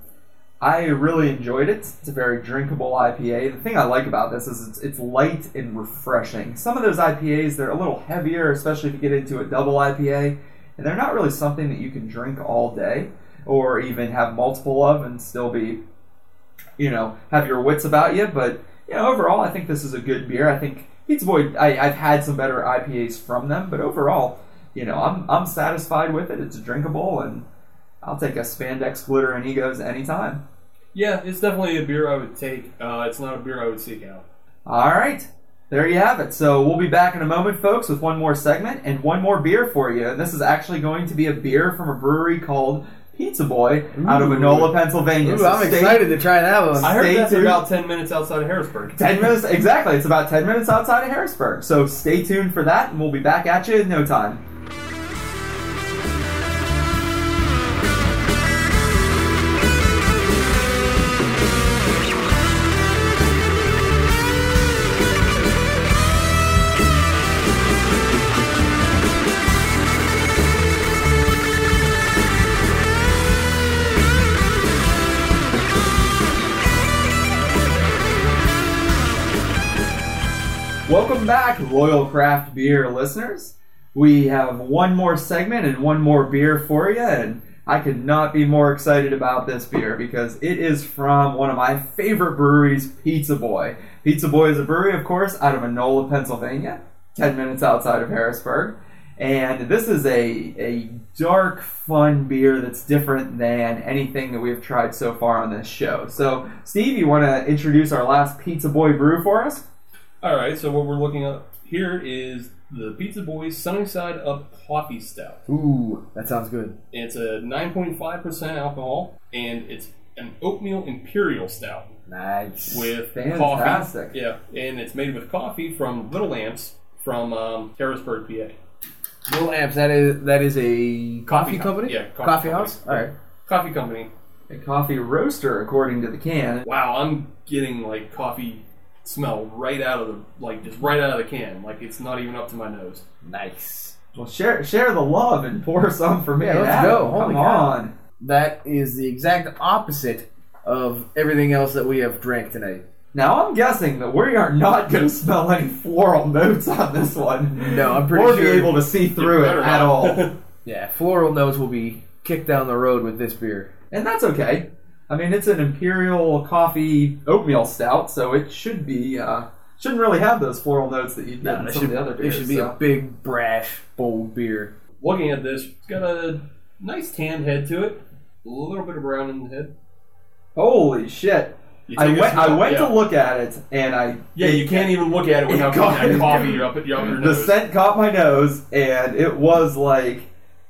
I really enjoyed it. It's a very drinkable IPA. The thing I like about this is it's, it's light and refreshing. Some of those IPAs, they're a little heavier, especially if you get into a double IPA, and they're not really something that you can drink all day or even have multiple of and still be, you know, have your wits about you. But, you know, overall, I think this is a good beer. I think Pizza Boy, I, I've had some better IPAs from them, but overall, you know, I'm, I'm satisfied with it. It's drinkable, and I'll take a spandex glitter and egos anytime. Yeah, it's definitely a beer I would take. Uh, it's not a beer I would seek out. All right. There you have it. So we'll be back in a moment, folks, with one more segment and one more beer for you. And this is actually going to be a beer from a brewery called Pizza Boy out of Ooh. Enola, Pennsylvania. Ooh, So I'm stay- excited to try that one. I heard Stay that's tuned. about ten minutes outside of Harrisburg. 10 minutes, exactly. It's about 10 minutes outside of Harrisburg. So stay tuned for that, and we'll be back at you in no time. Welcome back, Royal Craft Beer listeners. We have one more segment and one more beer for you, and I could not be more excited about this beer because it is from one of my favorite breweries, Pizza Boy. Pizza Boy is a brewery, of course, out of Enola, Pennsylvania, 10 minutes outside of Harrisburg. And this is a, a dark, fun beer that's different than anything that we've tried so far on this show. So, Steve, you want to introduce our last Pizza Boy brew for us? All right, so what we're looking at here is the Pizza Boys Sunnyside Up Coffee Stout. Ooh, that sounds good. It's a 9.5% alcohol, and it's an oatmeal imperial stout Nice. with Fantastic. coffee. Yeah, and it's made with coffee from Little Amps from um, Harrisburg, PA. Little Amps, that is that is a coffee, Coffee company? yeah, Coffee, coffee house? Alright. Coffee company. A coffee roaster, according to the can. Wow, I'm getting like coffee smell right out of the like just right out of the can. Like it's not even up to my nose. Nice. Well, share share the love and pour some for me. Yeah, let's Adam. go. Holy Come cow. on. That is the exact opposite of everything else that we have drank tonight. Now I'm guessing that we are not going to smell any floral notes on this one. No, I'm pretty or sure- be able to see through it at all. Yeah, floral notes will be kicked down the road with this beer. and that's okay. I mean, it's an imperial coffee oatmeal stout, so it should be uh, shouldn't really have those floral notes that you get in it some should, of the other beers. it should be so. a big, brash, bold beer. Looking at this, it's got a nice tan head to it. A little bit of brown in the head. Holy shit! I went. I went yeah. to look at it, and I Yeah, you can't even look at it without It that coffee up, at- up your the nose. scent caught my nose, and it was like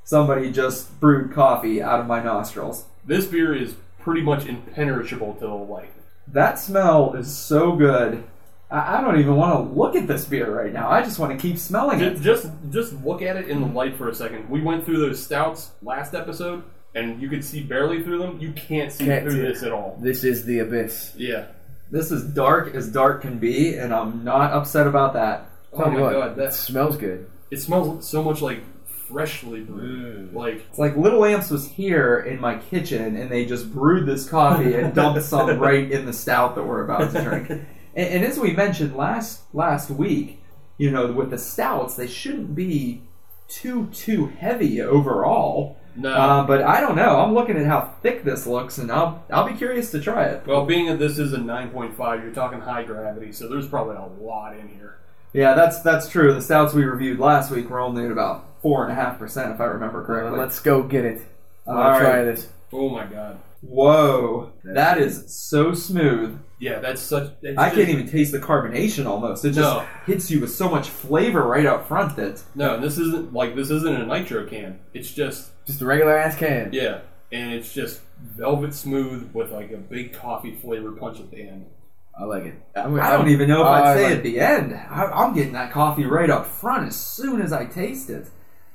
somebody just brewed coffee out of my nostrils. This beer is pretty much impenetrable to the light. That smell is so good. I, I don't even want to look at this beer right now. I just want to keep smelling it. just just look at it in the light for a second. We went through those stouts last episode, and you could see barely through them. You can't see Can't through see this at all. This is the abyss. Yeah. This is dark as dark can be, and I'm not upset about that. Oh Tell you my what, god, that that's smells good. it smells so much like freshly brewed. Like It's like Little Amps was here in my kitchen, and they just brewed this coffee and dumped some right in the stout that we're about to drink. And, and as we mentioned last last week, you know, with the stouts, they shouldn't be too too heavy overall. no. Uh, but I don't know. I'm looking at how thick this looks, and I'll I'll be curious to try it. well, being that this is a 9.5, you're talking high gravity, so there's probably a lot in here. Yeah, that's that's true. The stouts we reviewed last week were only at about four and a half percent, if I remember correctly. let's go get it. I'll All try right. this. Oh my god. Whoa, that is so smooth. Yeah, that's such. It's I can't even taste the carbonation almost. It just No. hits you with so much flavor right up front that No, this isn't like this isn't a nitro can. It's just Just a regular ass can. yeah, and it's just velvet smooth with like a big coffee flavor punch at the end. I like it. I don't even know if I I'd say like at the end. I, I'm getting that coffee right up front as soon as I taste it.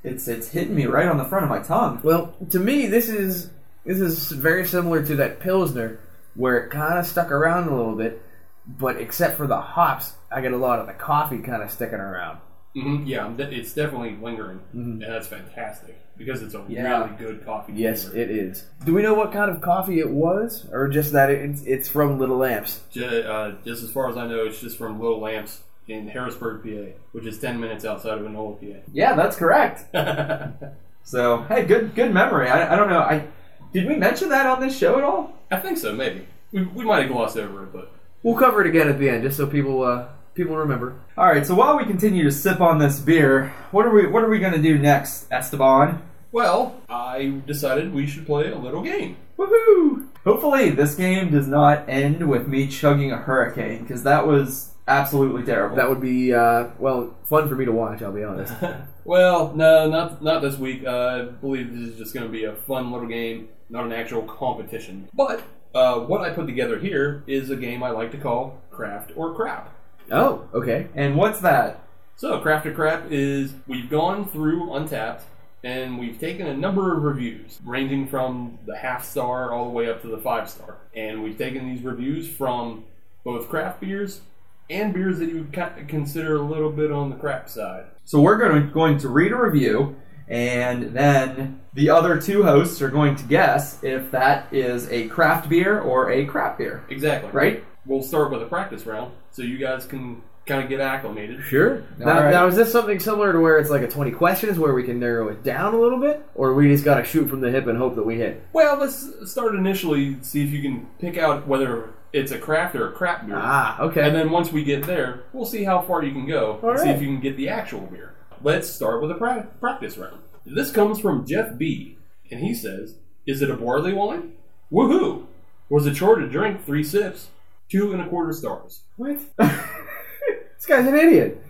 It's it's hitting me right on the front of my tongue. Well, to me, this is this is very similar to that pilsner, where it kind of stuck around a little bit, but except for the hops, I get a lot of the coffee kind of sticking around. hmm Yeah, it's definitely lingering, and that's fantastic because it's a Yeah. really good coffee. Yes, flavor. it is. Do we know what kind of coffee it was, or just that it's, it's from Little Amps? Ju- uh, just as far as I know, it's just from Little Amps in Harrisburg, PA, which is 10 minutes outside of Enola, PA. Yeah, that's correct. So hey, good good memory. I, I don't know. I did we mention that on this show at all? I think so, maybe. We, we might have glossed over it, but We'll cover it again at the end, just so people uh, people remember. All right. So while we continue to sip on this beer, what are we what are we going to do next, Esteban? well, I decided we should play a little game. Woohoo! Hopefully, this game does not end with me chugging a hurricane because that was absolutely terrible. That would be uh, well fun for me to watch. I'll be honest. Well, no, not not this week. Uh, I believe this is just going to be a fun little game, not an actual competition. But uh, what I put together here is a game I like to call Craft or Crap. oh, okay. and what's that? So, Craft or Crap is we've gone through Untappd and we've taken a number of reviews, ranging from the half star all the way up to the five star. And we've taken these reviews from both craft beers and beers that you would ki- consider a little bit on the crap side. So we're going to, going to read a review, and then the other two hosts are going to guess if that is a craft beer or a crap beer. Exactly. Right? We'll start with a practice round so you guys can kind of get acclimated. Sure. Now, All right. now, is this something similar to where it's like a 20 questions where we can narrow it down a little bit? Or we just got to shoot from the hip and hope that we hit? Well, let's start initially, see if you can pick out whether it's a craft or a crap beer. Ah, okay. And then once we get there, we'll see how far you can go and see if you can get the actual beer. Let's start with a pra- practice round. This comes from Jeff B, and he says, "Is it a barley wine? Woohoo! Was it chore to drink three sips, two and a quarter stars." what? this guy's an idiot.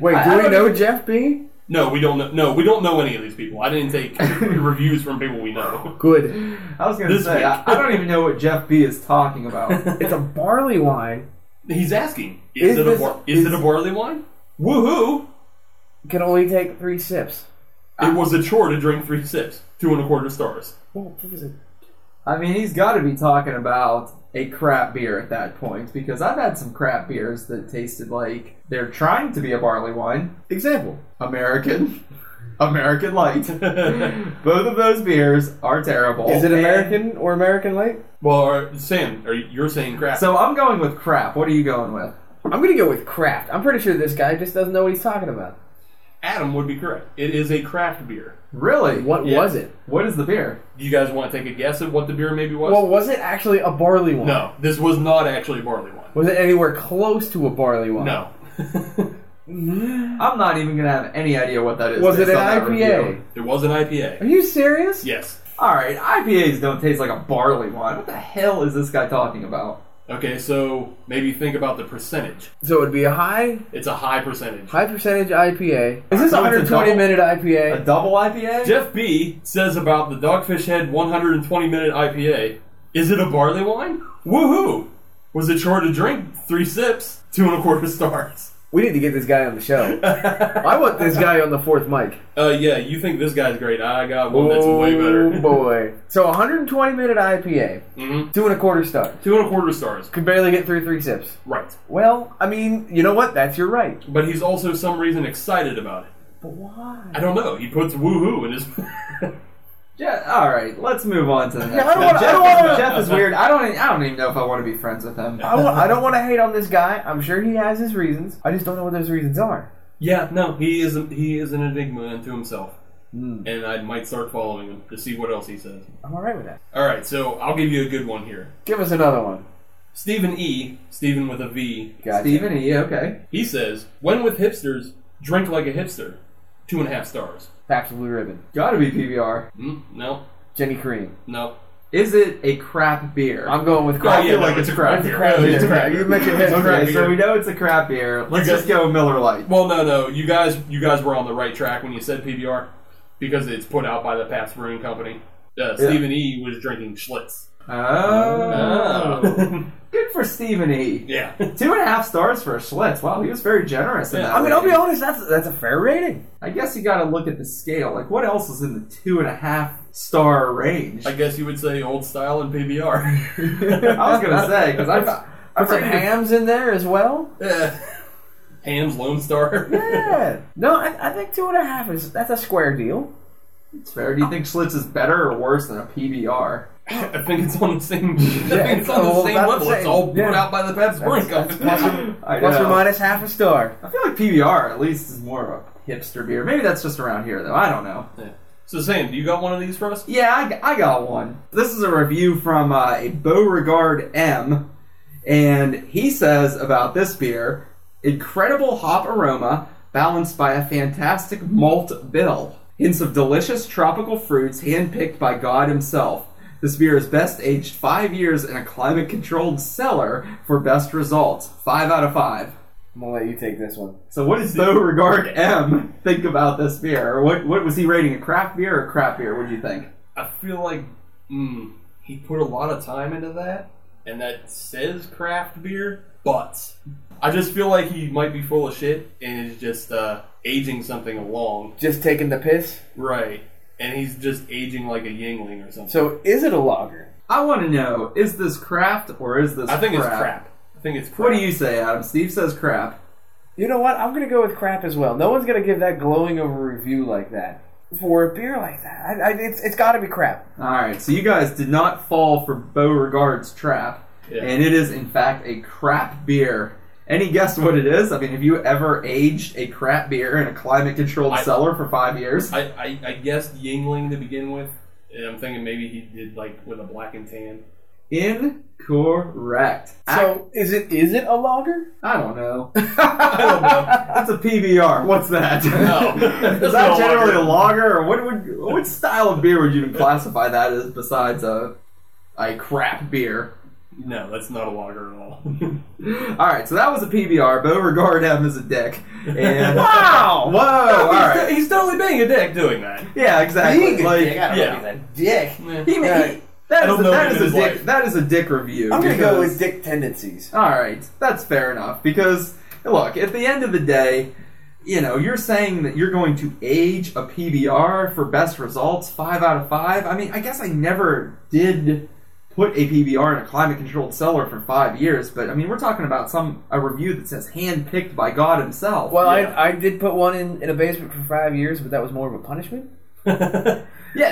Wait, do I we don't know Jeff B? No, we don't know. No, we don't know any of these people. I didn't take reviews from people we know. Good. I was going to This say. I, I don't even know what Jeff B is talking about. It's a barley wine. He's asking, "Is, Is it this- a bar- is, is- it a barley wine? Woohoo! Can only take three sips. It was a chore to drink three sips, two and a quarter stars." Well, what is it? I mean, he's got to be talking about a crap beer at that point because I've had some crap beers that tasted like they're trying to be a barley wine. Example. American. American Light. Both of those beers are terrible. Is it And- American or American Light? Well, are, Sam, are you're saying crap? So I'm going with crap. What are you going with? I'm gonna go with craft. I'm pretty sure this guy just doesn't know what he's talking about. Adam would be correct. It is a craft beer. Really? What Yeah. was it? What is the beer? Do you guys want to take a guess at what the beer maybe was? Well, was it actually a barley wine? no, this was not actually a barley wine. Was it anywhere close to a barley wine? No. I'm not even gonna have any idea what that is. Was it based an on that IPA? review. it was an IPA. Are IPA. you serious? Yes. All right, IPAs don't taste like a barley wine. What the hell is this guy talking about? Okay, so maybe think about the percentage. So it would be a high It's a high percentage. high percentage IPA. Is this So a it's a 120 double- minute IPA? A double IPA? Jeff B says about the Dogfish Head 120 minute IPA. Is it a barley wine? Woohoo! Was it chore to drink? Three sips, two and a quarter stars. We need to get this guy on the show. I want this guy on the fourth mic. Uh, yeah, you think this guy's great. I got one that's way better. Oh boy. So 120 minute IPA, hmm two and a quarter stars. Two and a quarter stars. Could barely get through three sips. Right. Well, I mean, you know what? That's your right. But he's also some reason excited about it. But why? I don't know. He puts woohoo in his. Je- all right, let's move on to the next. Yeah, I don't one. wanna- I Jeff, don't wanna- Jeff is weird. I don't. e- I don't even know if I want to be friends with him. I, wa- I don't want to hate on this guy. I'm sure he has his reasons. I just don't know what those reasons are. yeah, no, he is. He is an enigma unto himself, Hmm. and I might start following him to see what else he says. I'm alright with that. All right, so I'll give you a good one here. Give us another one. Stephen E. Stephen with a V. Gotcha. Stephen E. Okay. He says, "When with hipsters, drink like a hipster." Two and a half stars. Pabst Blue Ribbon. Got to be PBR. Mm, no, Genny Cream. no. Is it a crap beer? I'm going with Oh, crap. yeah, feel no, like it's a crap crap beer. beer. Crap beer. it's a crap You mentioned It's a his crap okay, beer. so we know it's a crap beer. Let's got- just go Miller Lite. Well, no, no. You guys, you guys were on the right track when you said PBR because it's put out by the Pabst Brewing Company. Uh, Stephen E. was drinking Schlitz. Oh. Oh. Good for Stephen E. Yeah. Two and a half stars for a Schlitz. Wow, he was very generous in Yeah, that. I mean, I'll be rating. honest. That's that's a fair rating. I guess you got to look at the scale. Like, what else is in the two and a half star range? I guess you would say old style and PBR. I was gonna say because I, I Put some Hamm's in there as well. Yeah. Hamm's Lone Star. Yeah. No, I, I think two and a half is that's a square deal. It's fair. Do you think Schlitz is better or worse than a PBR? I think it's on the same. I think it's on well, the same that's level. It's all Yeah. out by the Pabst Brewing Company. that's I Plus or minus half a star. I feel like PBR at least is more of a hipster beer. Maybe that's just around here though. I don't know. Yeah. So Sam, do you got one of these for us? Yeah, I, I got one. This is a review from uh, a Beauregard M, and he says about this beer: incredible hop aroma balanced by a fantastic malt bill. Hints of delicious tropical fruits handpicked by God Himself. This beer is best aged five years in a climate-controlled cellar for best results. Five out of five. I'm gonna let you take this one. So, what does Beauregard M think about this beer? Or what, what was he rating? A craft beer or a crap beer? What do you think? I feel like mm, he put a lot of time into that, and that says craft beer, but I just feel like he might be full of shit and is just uh, aging something along. Just taking the piss. Right. And he's just aging like a Yuengling or something. So is it a lager? I want to know: is this craft or is this? I think crap? it's crap. I think it's crap. What do you say, Adam? Steve says crap. You know what? I'm gonna go with crap as well. No one's gonna give that glowing of a review like that for a beer like that. I, I, it's it's got to be crap. All right, so you guys did not fall for Beauregard's trap, Yeah. and it is in fact a crap beer. Any guess what it is? I mean, have you ever aged a crap beer in a climate-controlled I- cellar for five years? I, I, I guessed Yuengling to begin with, and I'm thinking maybe he did like with a black and tan. Incorrect. So is it is it a lager? I don't know. I don't know. That's a PBR. What's that? No. is that generally a lager, or what would what style of beer would you classify that as besides a a crap beer? No, that's not a logger at all. All right, so that was a PBR. Beauregard him as a dick. And Wow! Whoa! All he's, right. he's totally being a dick doing that. Yeah, exactly. Being a Like, dick. I don't yeah. know if he's a dick. He, Yeah. he, that I is don't a, know that him is in a dick. life. That is a dick review. I'm gonna go with dick tendencies. All right, that's fair enough. Because look, at the end of the day, you know, you're saying that you're going to age a PBR for best results, five out of five. I mean, I guess I never did put a PBR in a climate-controlled cellar for five years, but I mean, we're talking about some a review that says hand-picked by God Himself. Well, Yeah. I, I did put one in, in a basement for five years, but that was more of a punishment. yeah.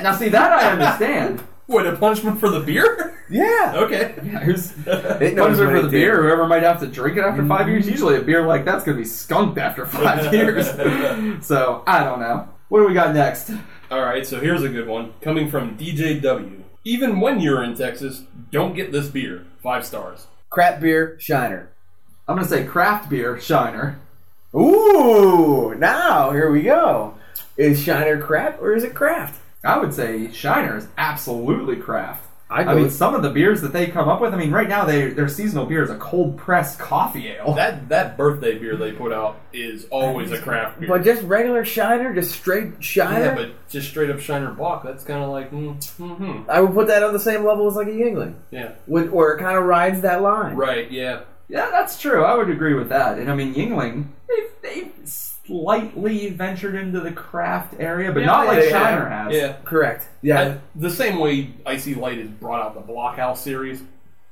Now, see that I understand. what a punishment for the beer? Yeah. Okay. Yeah, who's It knows punishment what for the did. beer? Whoever might have to drink it after five years. Mm-hmm. Usually, a beer like that's going to be skunked after five years. so I don't know. What do we got next? All right, so here's a good one coming from DJW. Even when you're in Texas, don't get this beer. Five stars. Crap beer, Shiner. I'm to say craft beer Shiner. Ooh, now here we go. Is Shiner crap or is it craft? I would say Shiner is absolutely craft. I I mean, some of the beers that they come up with. I mean, right now they their seasonal beer is a cold pressed coffee ale. That that birthday beer they put out is always a craft beer. but just regular Shiner, just straight Shiner. yeah, but just straight up Shiner Bock, that's kind of like, mm, mm-hmm. I would put that on the same level as like a Yuengling, Yeah. with, where it kind of rides that line. Right, yeah. Yeah, that's true. I would agree with that. And I mean, Yuengling, they've, they've slightly ventured into the craft area, but Yeah, not like yeah, Shiner has. Yeah. Correct. Yeah. I- the same way IC Light has brought out the Blockhouse series,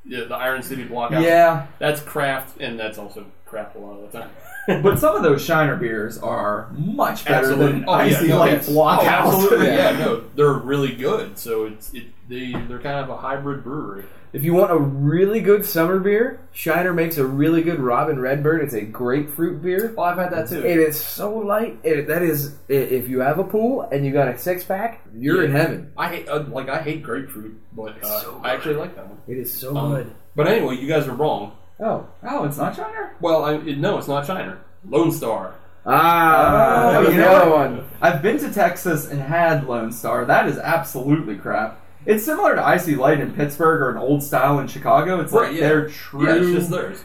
the, the Iron City Blockhouse. Yeah, That's craft, and that's also craft a lot of the time. but some of those Shiner beers are much better absolutely. than Oh, yeah, no, Light yes. Blockhouse. Oh, absolutely. Yeah. Yeah, no, they're really good. So it's it they they're kind of a hybrid brewery. if you want a really good summer beer, Shiner makes a really good Ruby Redbird. It's a grapefruit beer. Well, I've had that too. It is so light. It, that is, if you have a pool and you got a six pack, you're in heaven. I hate uh, like I hate grapefruit, but uh, so I actually like that one. It is so Um, good. But anyway, you guys are wrong. Oh, Oh, it's not Shiner? Well, I, it, no, it's not Shiner. Lone Star. ah, Oh, that was you the know other one. I've been to Texas and had Lone Star. That is absolutely crap. It's similar to IC Light in Pittsburgh or an Old Style in Chicago. It's like yeah. their true Yeah, it's just theirs.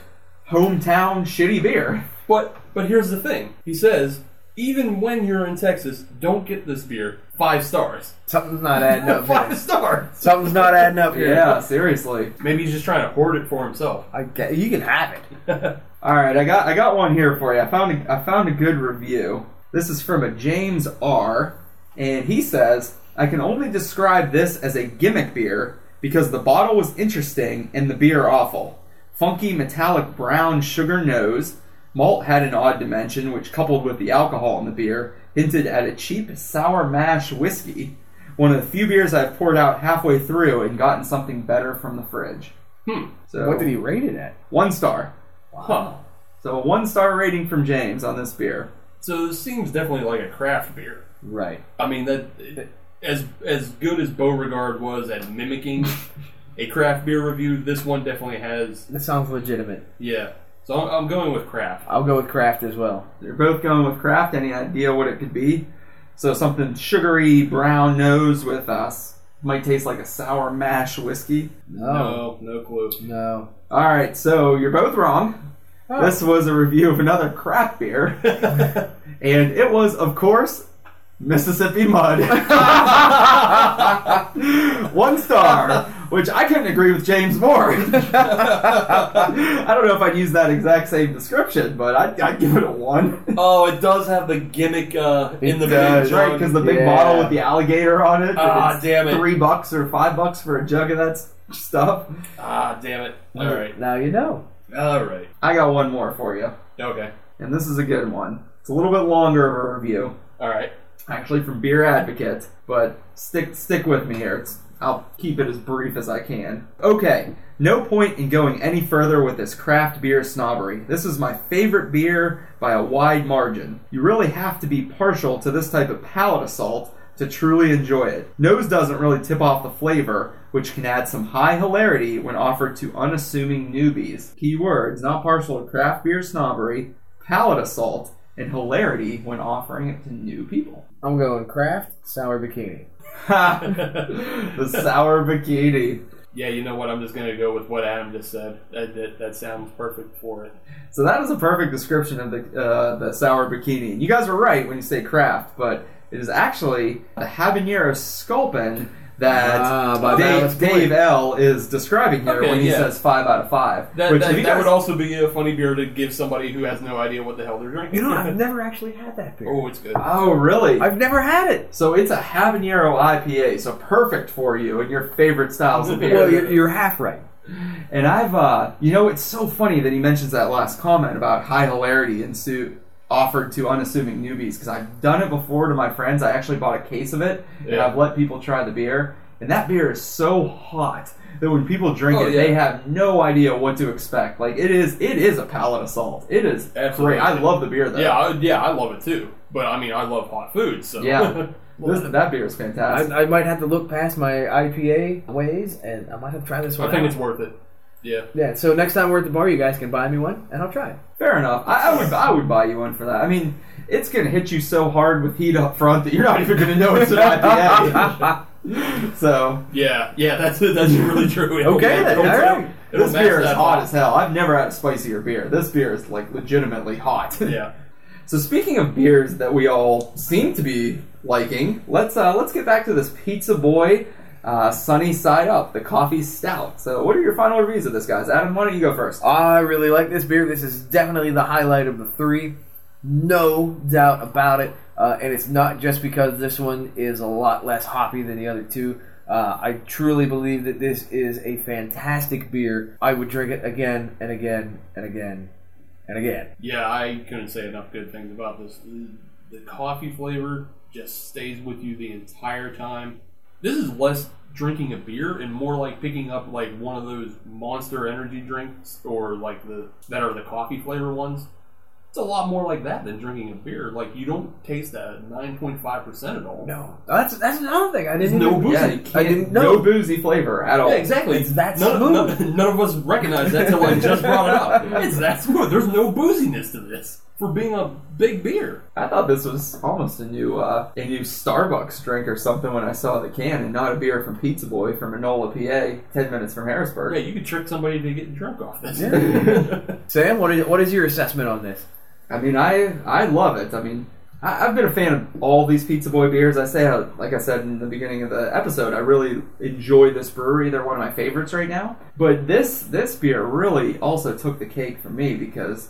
hometown shitty beer. But but here's the thing. He says even when you're in Texas, don't get this beer. Five stars. Something's not adding up Five here. stars. Something's not adding up here. Yeah, seriously. Maybe he's just trying to hoard it for himself. I get, you can have it. All right, I got I got one here for you. I found a, I found a good review. This is from a James R, and he says, "I can only describe this as a gimmick beer because the bottle was interesting and the beer awful. Funky metallic brown sugar nose, malt had an odd dimension, which coupled with the alcohol in the beer hinted at a cheap sour mash whiskey. One of the few beers I've poured out halfway through and gotten something better from the fridge." Hmm. So What did he rate it at? One star. Huh. So a one star rating from James on this beer. So this seems definitely like a craft beer. Right. I mean that as as good as Beauregard was at mimicking a craft beer review, this one definitely has. That sounds legitimate. Yeah. So I'm, I'm going with craft. I'll go with craft as well. They're both going with craft. Any idea what it could be? So something sugary brown nose with uh, us might taste like a sour mash whiskey. No. No, no clue. No. All right, so you're both wrong. Oh. This was a review of another craft beer, and it was, of course, Mississippi Mud. One star, which I couldn't agree with James more. I don't know if I'd use that exact same description, but I'd, I'd give it a one. oh, it does have the gimmick uh, in the does, big right, because the big Yeah. bottle with the alligator on it. Ah, it's damn it. Three bucks or five bucks for a jug of that stuff. Ah, damn it. All right. Now you know. All right. I got one more for you, Okay. and this is a good one. It's a little bit longer of a review. All right. actually from Beer Advocate, but stick stick with me here. It's, I'll keep it as brief as I can. Okay, no point in going any further with this craft beer snobbery. This is my favorite beer by a wide margin. You really have to be partial to this type of palate assault to truly enjoy it. Nose doesn't really tip off the flavor, which can add some high hilarity when offered to unassuming newbies. Key words, not partial to craft beer snobbery, palate assault, and hilarity when offering it to new people. I'm going craft sour bikini. the sour bikini. Yeah, you know what? I'm just going to go with what Adam just said. That, that, that sounds perfect for it. So that is a perfect description of the uh, the sour bikini. You guys were right when you say craft, but it is actually the habanero sculpin that Ah, by Dave, Dave L is describing here Okay, when he yeah. says five out of five. That, Which, that, if that guys- would also be a funny beer to give somebody who has no idea what the hell they're drinking. You know, I've never actually had that beer. oh, it's good. oh really? I've never had it. so it's a habanero IPA, so perfect for you and your favorite styles of beer. Well, you're, you're half right. And I've, uh, you know, it's so funny that he mentions that last comment about high hilarity and su- offered to unassuming newbies because I've done it before to my friends. I actually bought a case of it and I've let people try the beer. And that beer is so hot that when people drink Oh, it, yeah. they have no idea what to expect. Like it is, it is a palate assault. It is Absolutely. great. I love the beer though. Yeah, I, yeah, I love it too. But I mean, I love hot food, so Yeah. This, that beer is fantastic. I, I might have to look past my IPA ways, and I might have to try this one. I think out. it's worth it. Yeah. Yeah. So next time we're at the bar, you guys can buy me one, and I'll try it. Fair enough. I, I would I would buy you one for that. I mean, it's gonna hit you so hard with heat up front that you're not even gonna know it's an IPA. so Yeah, yeah, that's that's really true. It'll- Okay, then. it'll- All right. it'll this beer is hot as hell. I've never had a spicier beer. This beer is like legitimately hot. Yeah. so speaking of beers that we all seem to be liking, let's uh, let's get back to this Pizza Boy. Uh, sunny side up, the coffee stout. So, what are your final reviews of this, guys? Adam, why don't you go first? I really like this beer. This is definitely the highlight of the three. No doubt about it. Uh, and it's not just because this one is a lot less hoppy than the other two. Uh, I truly believe that this is a fantastic beer. I would drink it again and again and again and again. Yeah, I couldn't say enough good things about this. The coffee flavor just stays with you the entire time. This is less drinking a beer and more like picking up like one of those monster energy drinks or like the that are the coffee flavor ones. It's a lot more like that than drinking a beer. Like you don't taste that nine point five percent at all. No, that's that's another thing. I didn't. no boozy. booze. Yeah, in you it. can't, I didn't no know. boozy flavor at all. Yeah, exactly. It's that none, smooth. None, none of us recognize that till I just brought it up. It's that smooth. There's no booziness to this for being a big beer. I thought this was almost a new uh, a new Starbucks drink or something when I saw the can, and not a beer from Pizza Boy from Enola, PA, ten minutes from Harrisburg. Yeah, you could trick somebody to get drunk off this. Sam, what is what is your assessment on this? I mean, I I love it. I mean, I, I've been a fan of all these Pizza Boy beers. I say, uh, like I said in the beginning of the episode, I really enjoy this brewery. They're one of my favorites right now. But this this beer really also took the cake for me because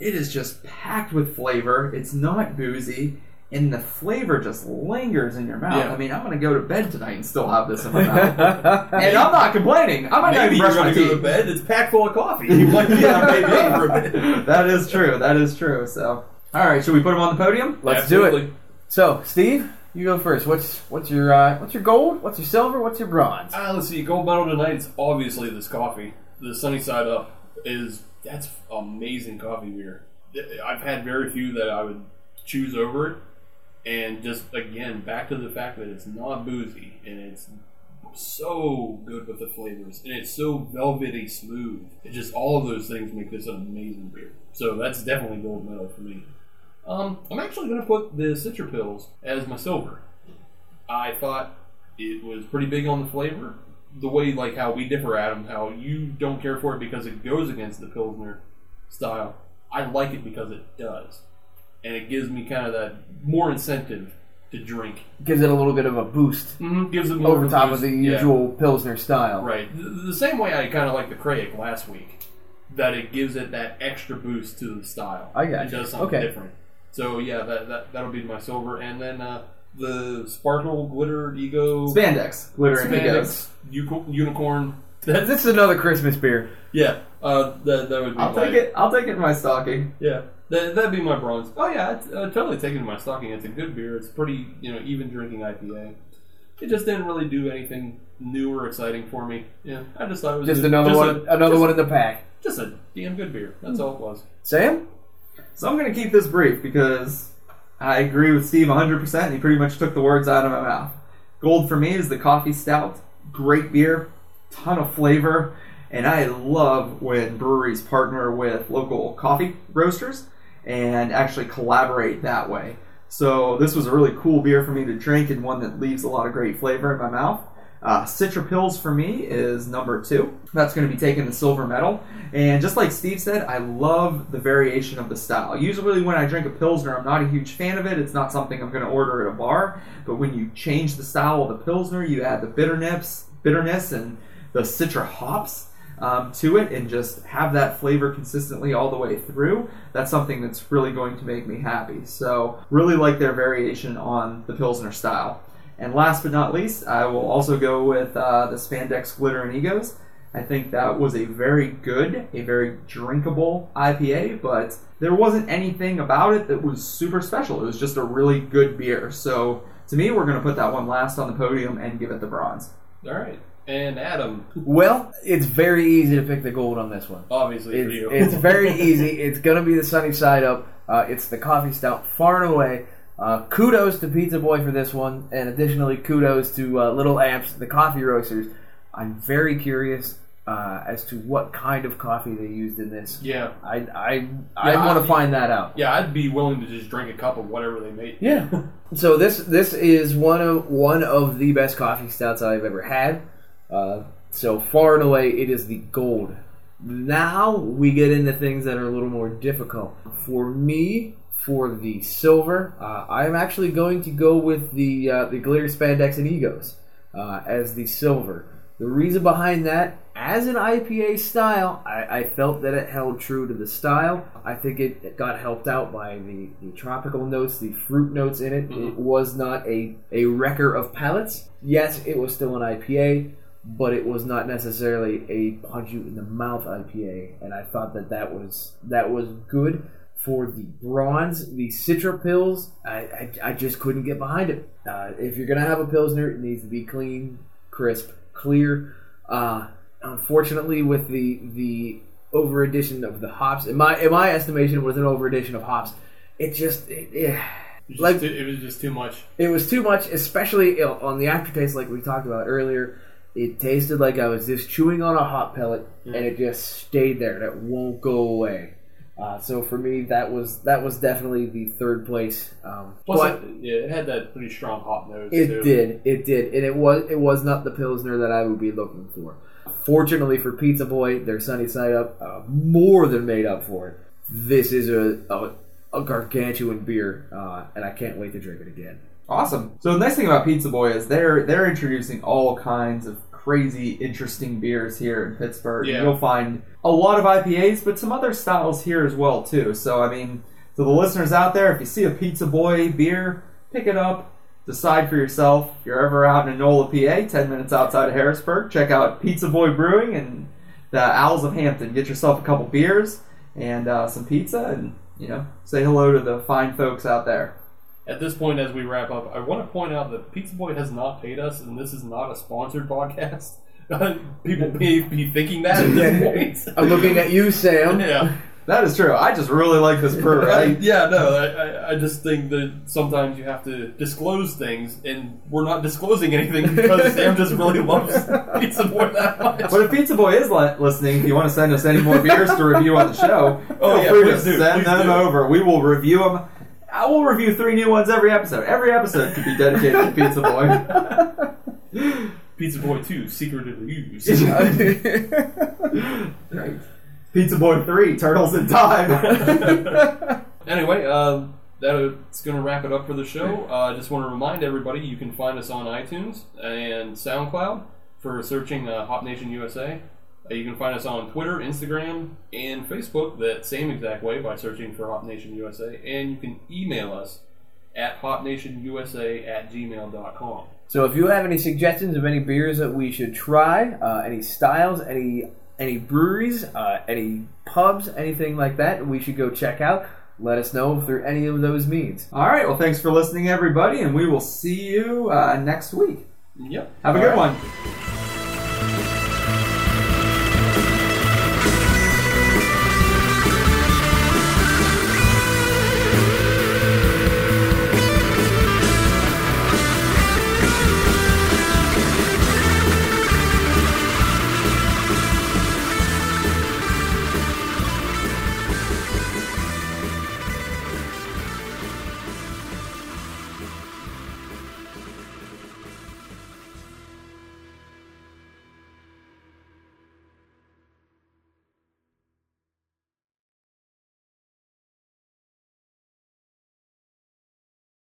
it is just packed with flavor. It's not boozy. And the flavor just lingers in your mouth. Yeah. I mean, I'm going to go to bed tonight and still have this in my mouth. and I'm not complaining. I'm not Maybe even you're brush my going to go to bed. It's packed full of coffee. You might be on maybe for a bit. that is true. That is true. So, all right, should we put him on the podium? Let's do it. So, Steve, you go first. What's what's your uh, what's your gold? What's your silver? What's your bronze? Uh, let's see. Gold medal tonight is obviously this coffee. The Sunny Side Up is that's amazing coffee beer. I've had very few that I would choose over it, and just again back to the fact that it's not boozy and it's so good with the flavors and it's so velvety smooth. It just all of those things make this an amazing beer. So that's definitely gold medal for me. Um, I'm actually going to put the Citra Pils as my silver. I thought it was pretty big on the flavor. The way, like, how we differ, Adam, how you don't care for it because it goes against the Pilsner style. I like it because it does. And it gives me kind of that more incentive to drink. Gives it a little bit of a boost Mm-hmm. Gives it over a top boost. of the Yeah. usual pilsner style. Right. The, the same way I kind of like the Krayek last week, that it gives it that extra boost to the style. I got It you. does something Okay. different. So yeah, that, that that'll be my silver, and then uh, the sparkle glitter ego Spandex, glitter and spandex uco- unicorn. That, This is another Christmas beer. yeah, uh, that that would be. I'll my, take it. I'll take it in my stocking. Yeah, that that'd be my bronze. Oh yeah, I'd, uh, totally take it in my stocking. It's a good beer. It's pretty, you know, even drinking IPA. It just didn't really do anything new or exciting for me. Yeah, I just thought it was Just a- another just one. a- another just- one in the pack. Just a damn good beer. That's all it was. Sam. So I'm going to keep this brief because I agree with Steve 100%. He pretty much took the words out of my mouth. Gold for me is the coffee stout. Great beer, ton of flavor, and I love when breweries partner with local coffee roasters and actually collaborate that way. So this was a really cool beer for me to drink and one that leaves a lot of great flavor in my mouth. Uh, Citra Pils for me is number two. That's going to be taking the silver medal. And just like Steve said, I love the variation of the style. Usually, when I drink a Pilsner, I'm not a huge fan of it. It's not something I'm going to order at a bar. But when you change the style of the Pilsner, you add the bitterness, bitterness and the Citra hops um, to it and just have that flavor consistently all the way through, that's something that's really going to make me happy. So, really like their variation on the Pilsner style. And last but not least, I will also go with uh, the Spandex Glitter and Egos. I think that was a very good, a very drinkable IPA, but there wasn't anything about it that was super special. It was just a really good beer. So to me, we're going to put that one last on the podium and give it the bronze. All right, and Adam, Well, it's very easy to pick the gold on this one. obviously for It's, you. it's very easy. It's going to be the sunny side up. Uh, it's the coffee stout, far and away. Uh, kudos to Pizza Boy for this one, and additionally, kudos to uh, Little Amps, the coffee roasters. I'm very curious uh, as to what kind of coffee they used in this. yeah, I I, I Yeah, want to find that out. yeah. I'd be willing to just drink a cup of whatever they made. Yeah. so this this is one of one of the best coffee stouts I've ever had. Uh, so far and away, it is the gold. Now we get into things that are a little more difficult. For me, for the silver, uh, I'm actually going to go with the uh, the glitter spandex and egos uh, as the silver. The reason behind that, as an IPA style, I, I felt that it held true to the style. I think it, it got helped out by the, the tropical notes, the fruit notes in it. It was not a, a wrecker of palates. Yes, it was still an IPA, but it was not necessarily a punch you in the mouth IPA. And I thought that that was that was good for the bronze, the Citra Pils. I, I, I just couldn't get behind it. Uh, if you're gonna have a pilsner, it needs to be clean, crisp, clear. Uh, unfortunately, with the the over addition of the hops, in my in my estimation, was an over addition of hops. It just it, it, It was, just Like- too, it was just too much. it was too much, especially on the aftertaste, like we talked about earlier. It tasted like I was just chewing on a hop pellet, and it just stayed there. That won't go away. Uh, so for me, that was that was definitely the third place. Um, Plus, but it, yeah, it had that pretty strong hop nose. it too. did, it did, and it was it was not the pilsner that I would be looking for. Fortunately for Pizza Boy, their sunny side up uh, more than made up for it. This is a, a a gargantuan beer, uh, and I can't wait to drink it again. Awesome. So the nice thing about Pizza Boy is they're they're introducing all kinds of crazy, interesting beers here in Pittsburgh. Yeah. You'll find a lot of IPAs, but some other styles here as well too. So I mean, to the listeners out there, if you see a Pizza Boy beer, pick it up. Decide for yourself. If you're ever out in Enola, PA, ten minutes outside of Harrisburg, check out Pizza Boy Brewing and the Al's of Hampton. Get yourself a couple beers and uh, some pizza, and you know, say hello to the fine folks out there. At this point, as we wrap up, I want to point out that Pizza Boy has not paid us, and this is not a sponsored podcast. Uh, people may be thinking that at this point. I'm looking at you, Sam. yeah. That is true. I just really like this brewery. I, yeah, no, I, I, I just think that sometimes you have to disclose things, and we're not disclosing anything because Sam just really loves Pizza Boy that much. But if Pizza Boy is li- listening, if you want to send us any more beers to review on the show, Oh, feel yeah, free to please do, send please them do. over. We will review them. I will review three new ones every episode. Every episode could be dedicated to Pizza Boy. Pizza Boy 2, Secret of Reviews. Right. Pizza Boy 3, Turtles in Time. Anyway, uh, that's going to wrap it up for the show. Uh, I just want to remind everybody you can find us on iTunes and SoundCloud for searching uh, Hop Nation USA. You can find us on Twitter, Instagram, and Facebook that same exact way by searching for Hop Nation USA. And you can email us at hopnationusa at gmail.com. So if you have any suggestions of any beers that we should try, uh, any styles, any any breweries, uh, any pubs, anything like that, we should go check out. Let us know through any of those means. All right. Well, thanks for listening, everybody, and we will see you uh, next week. Yep. Have a All good right. one.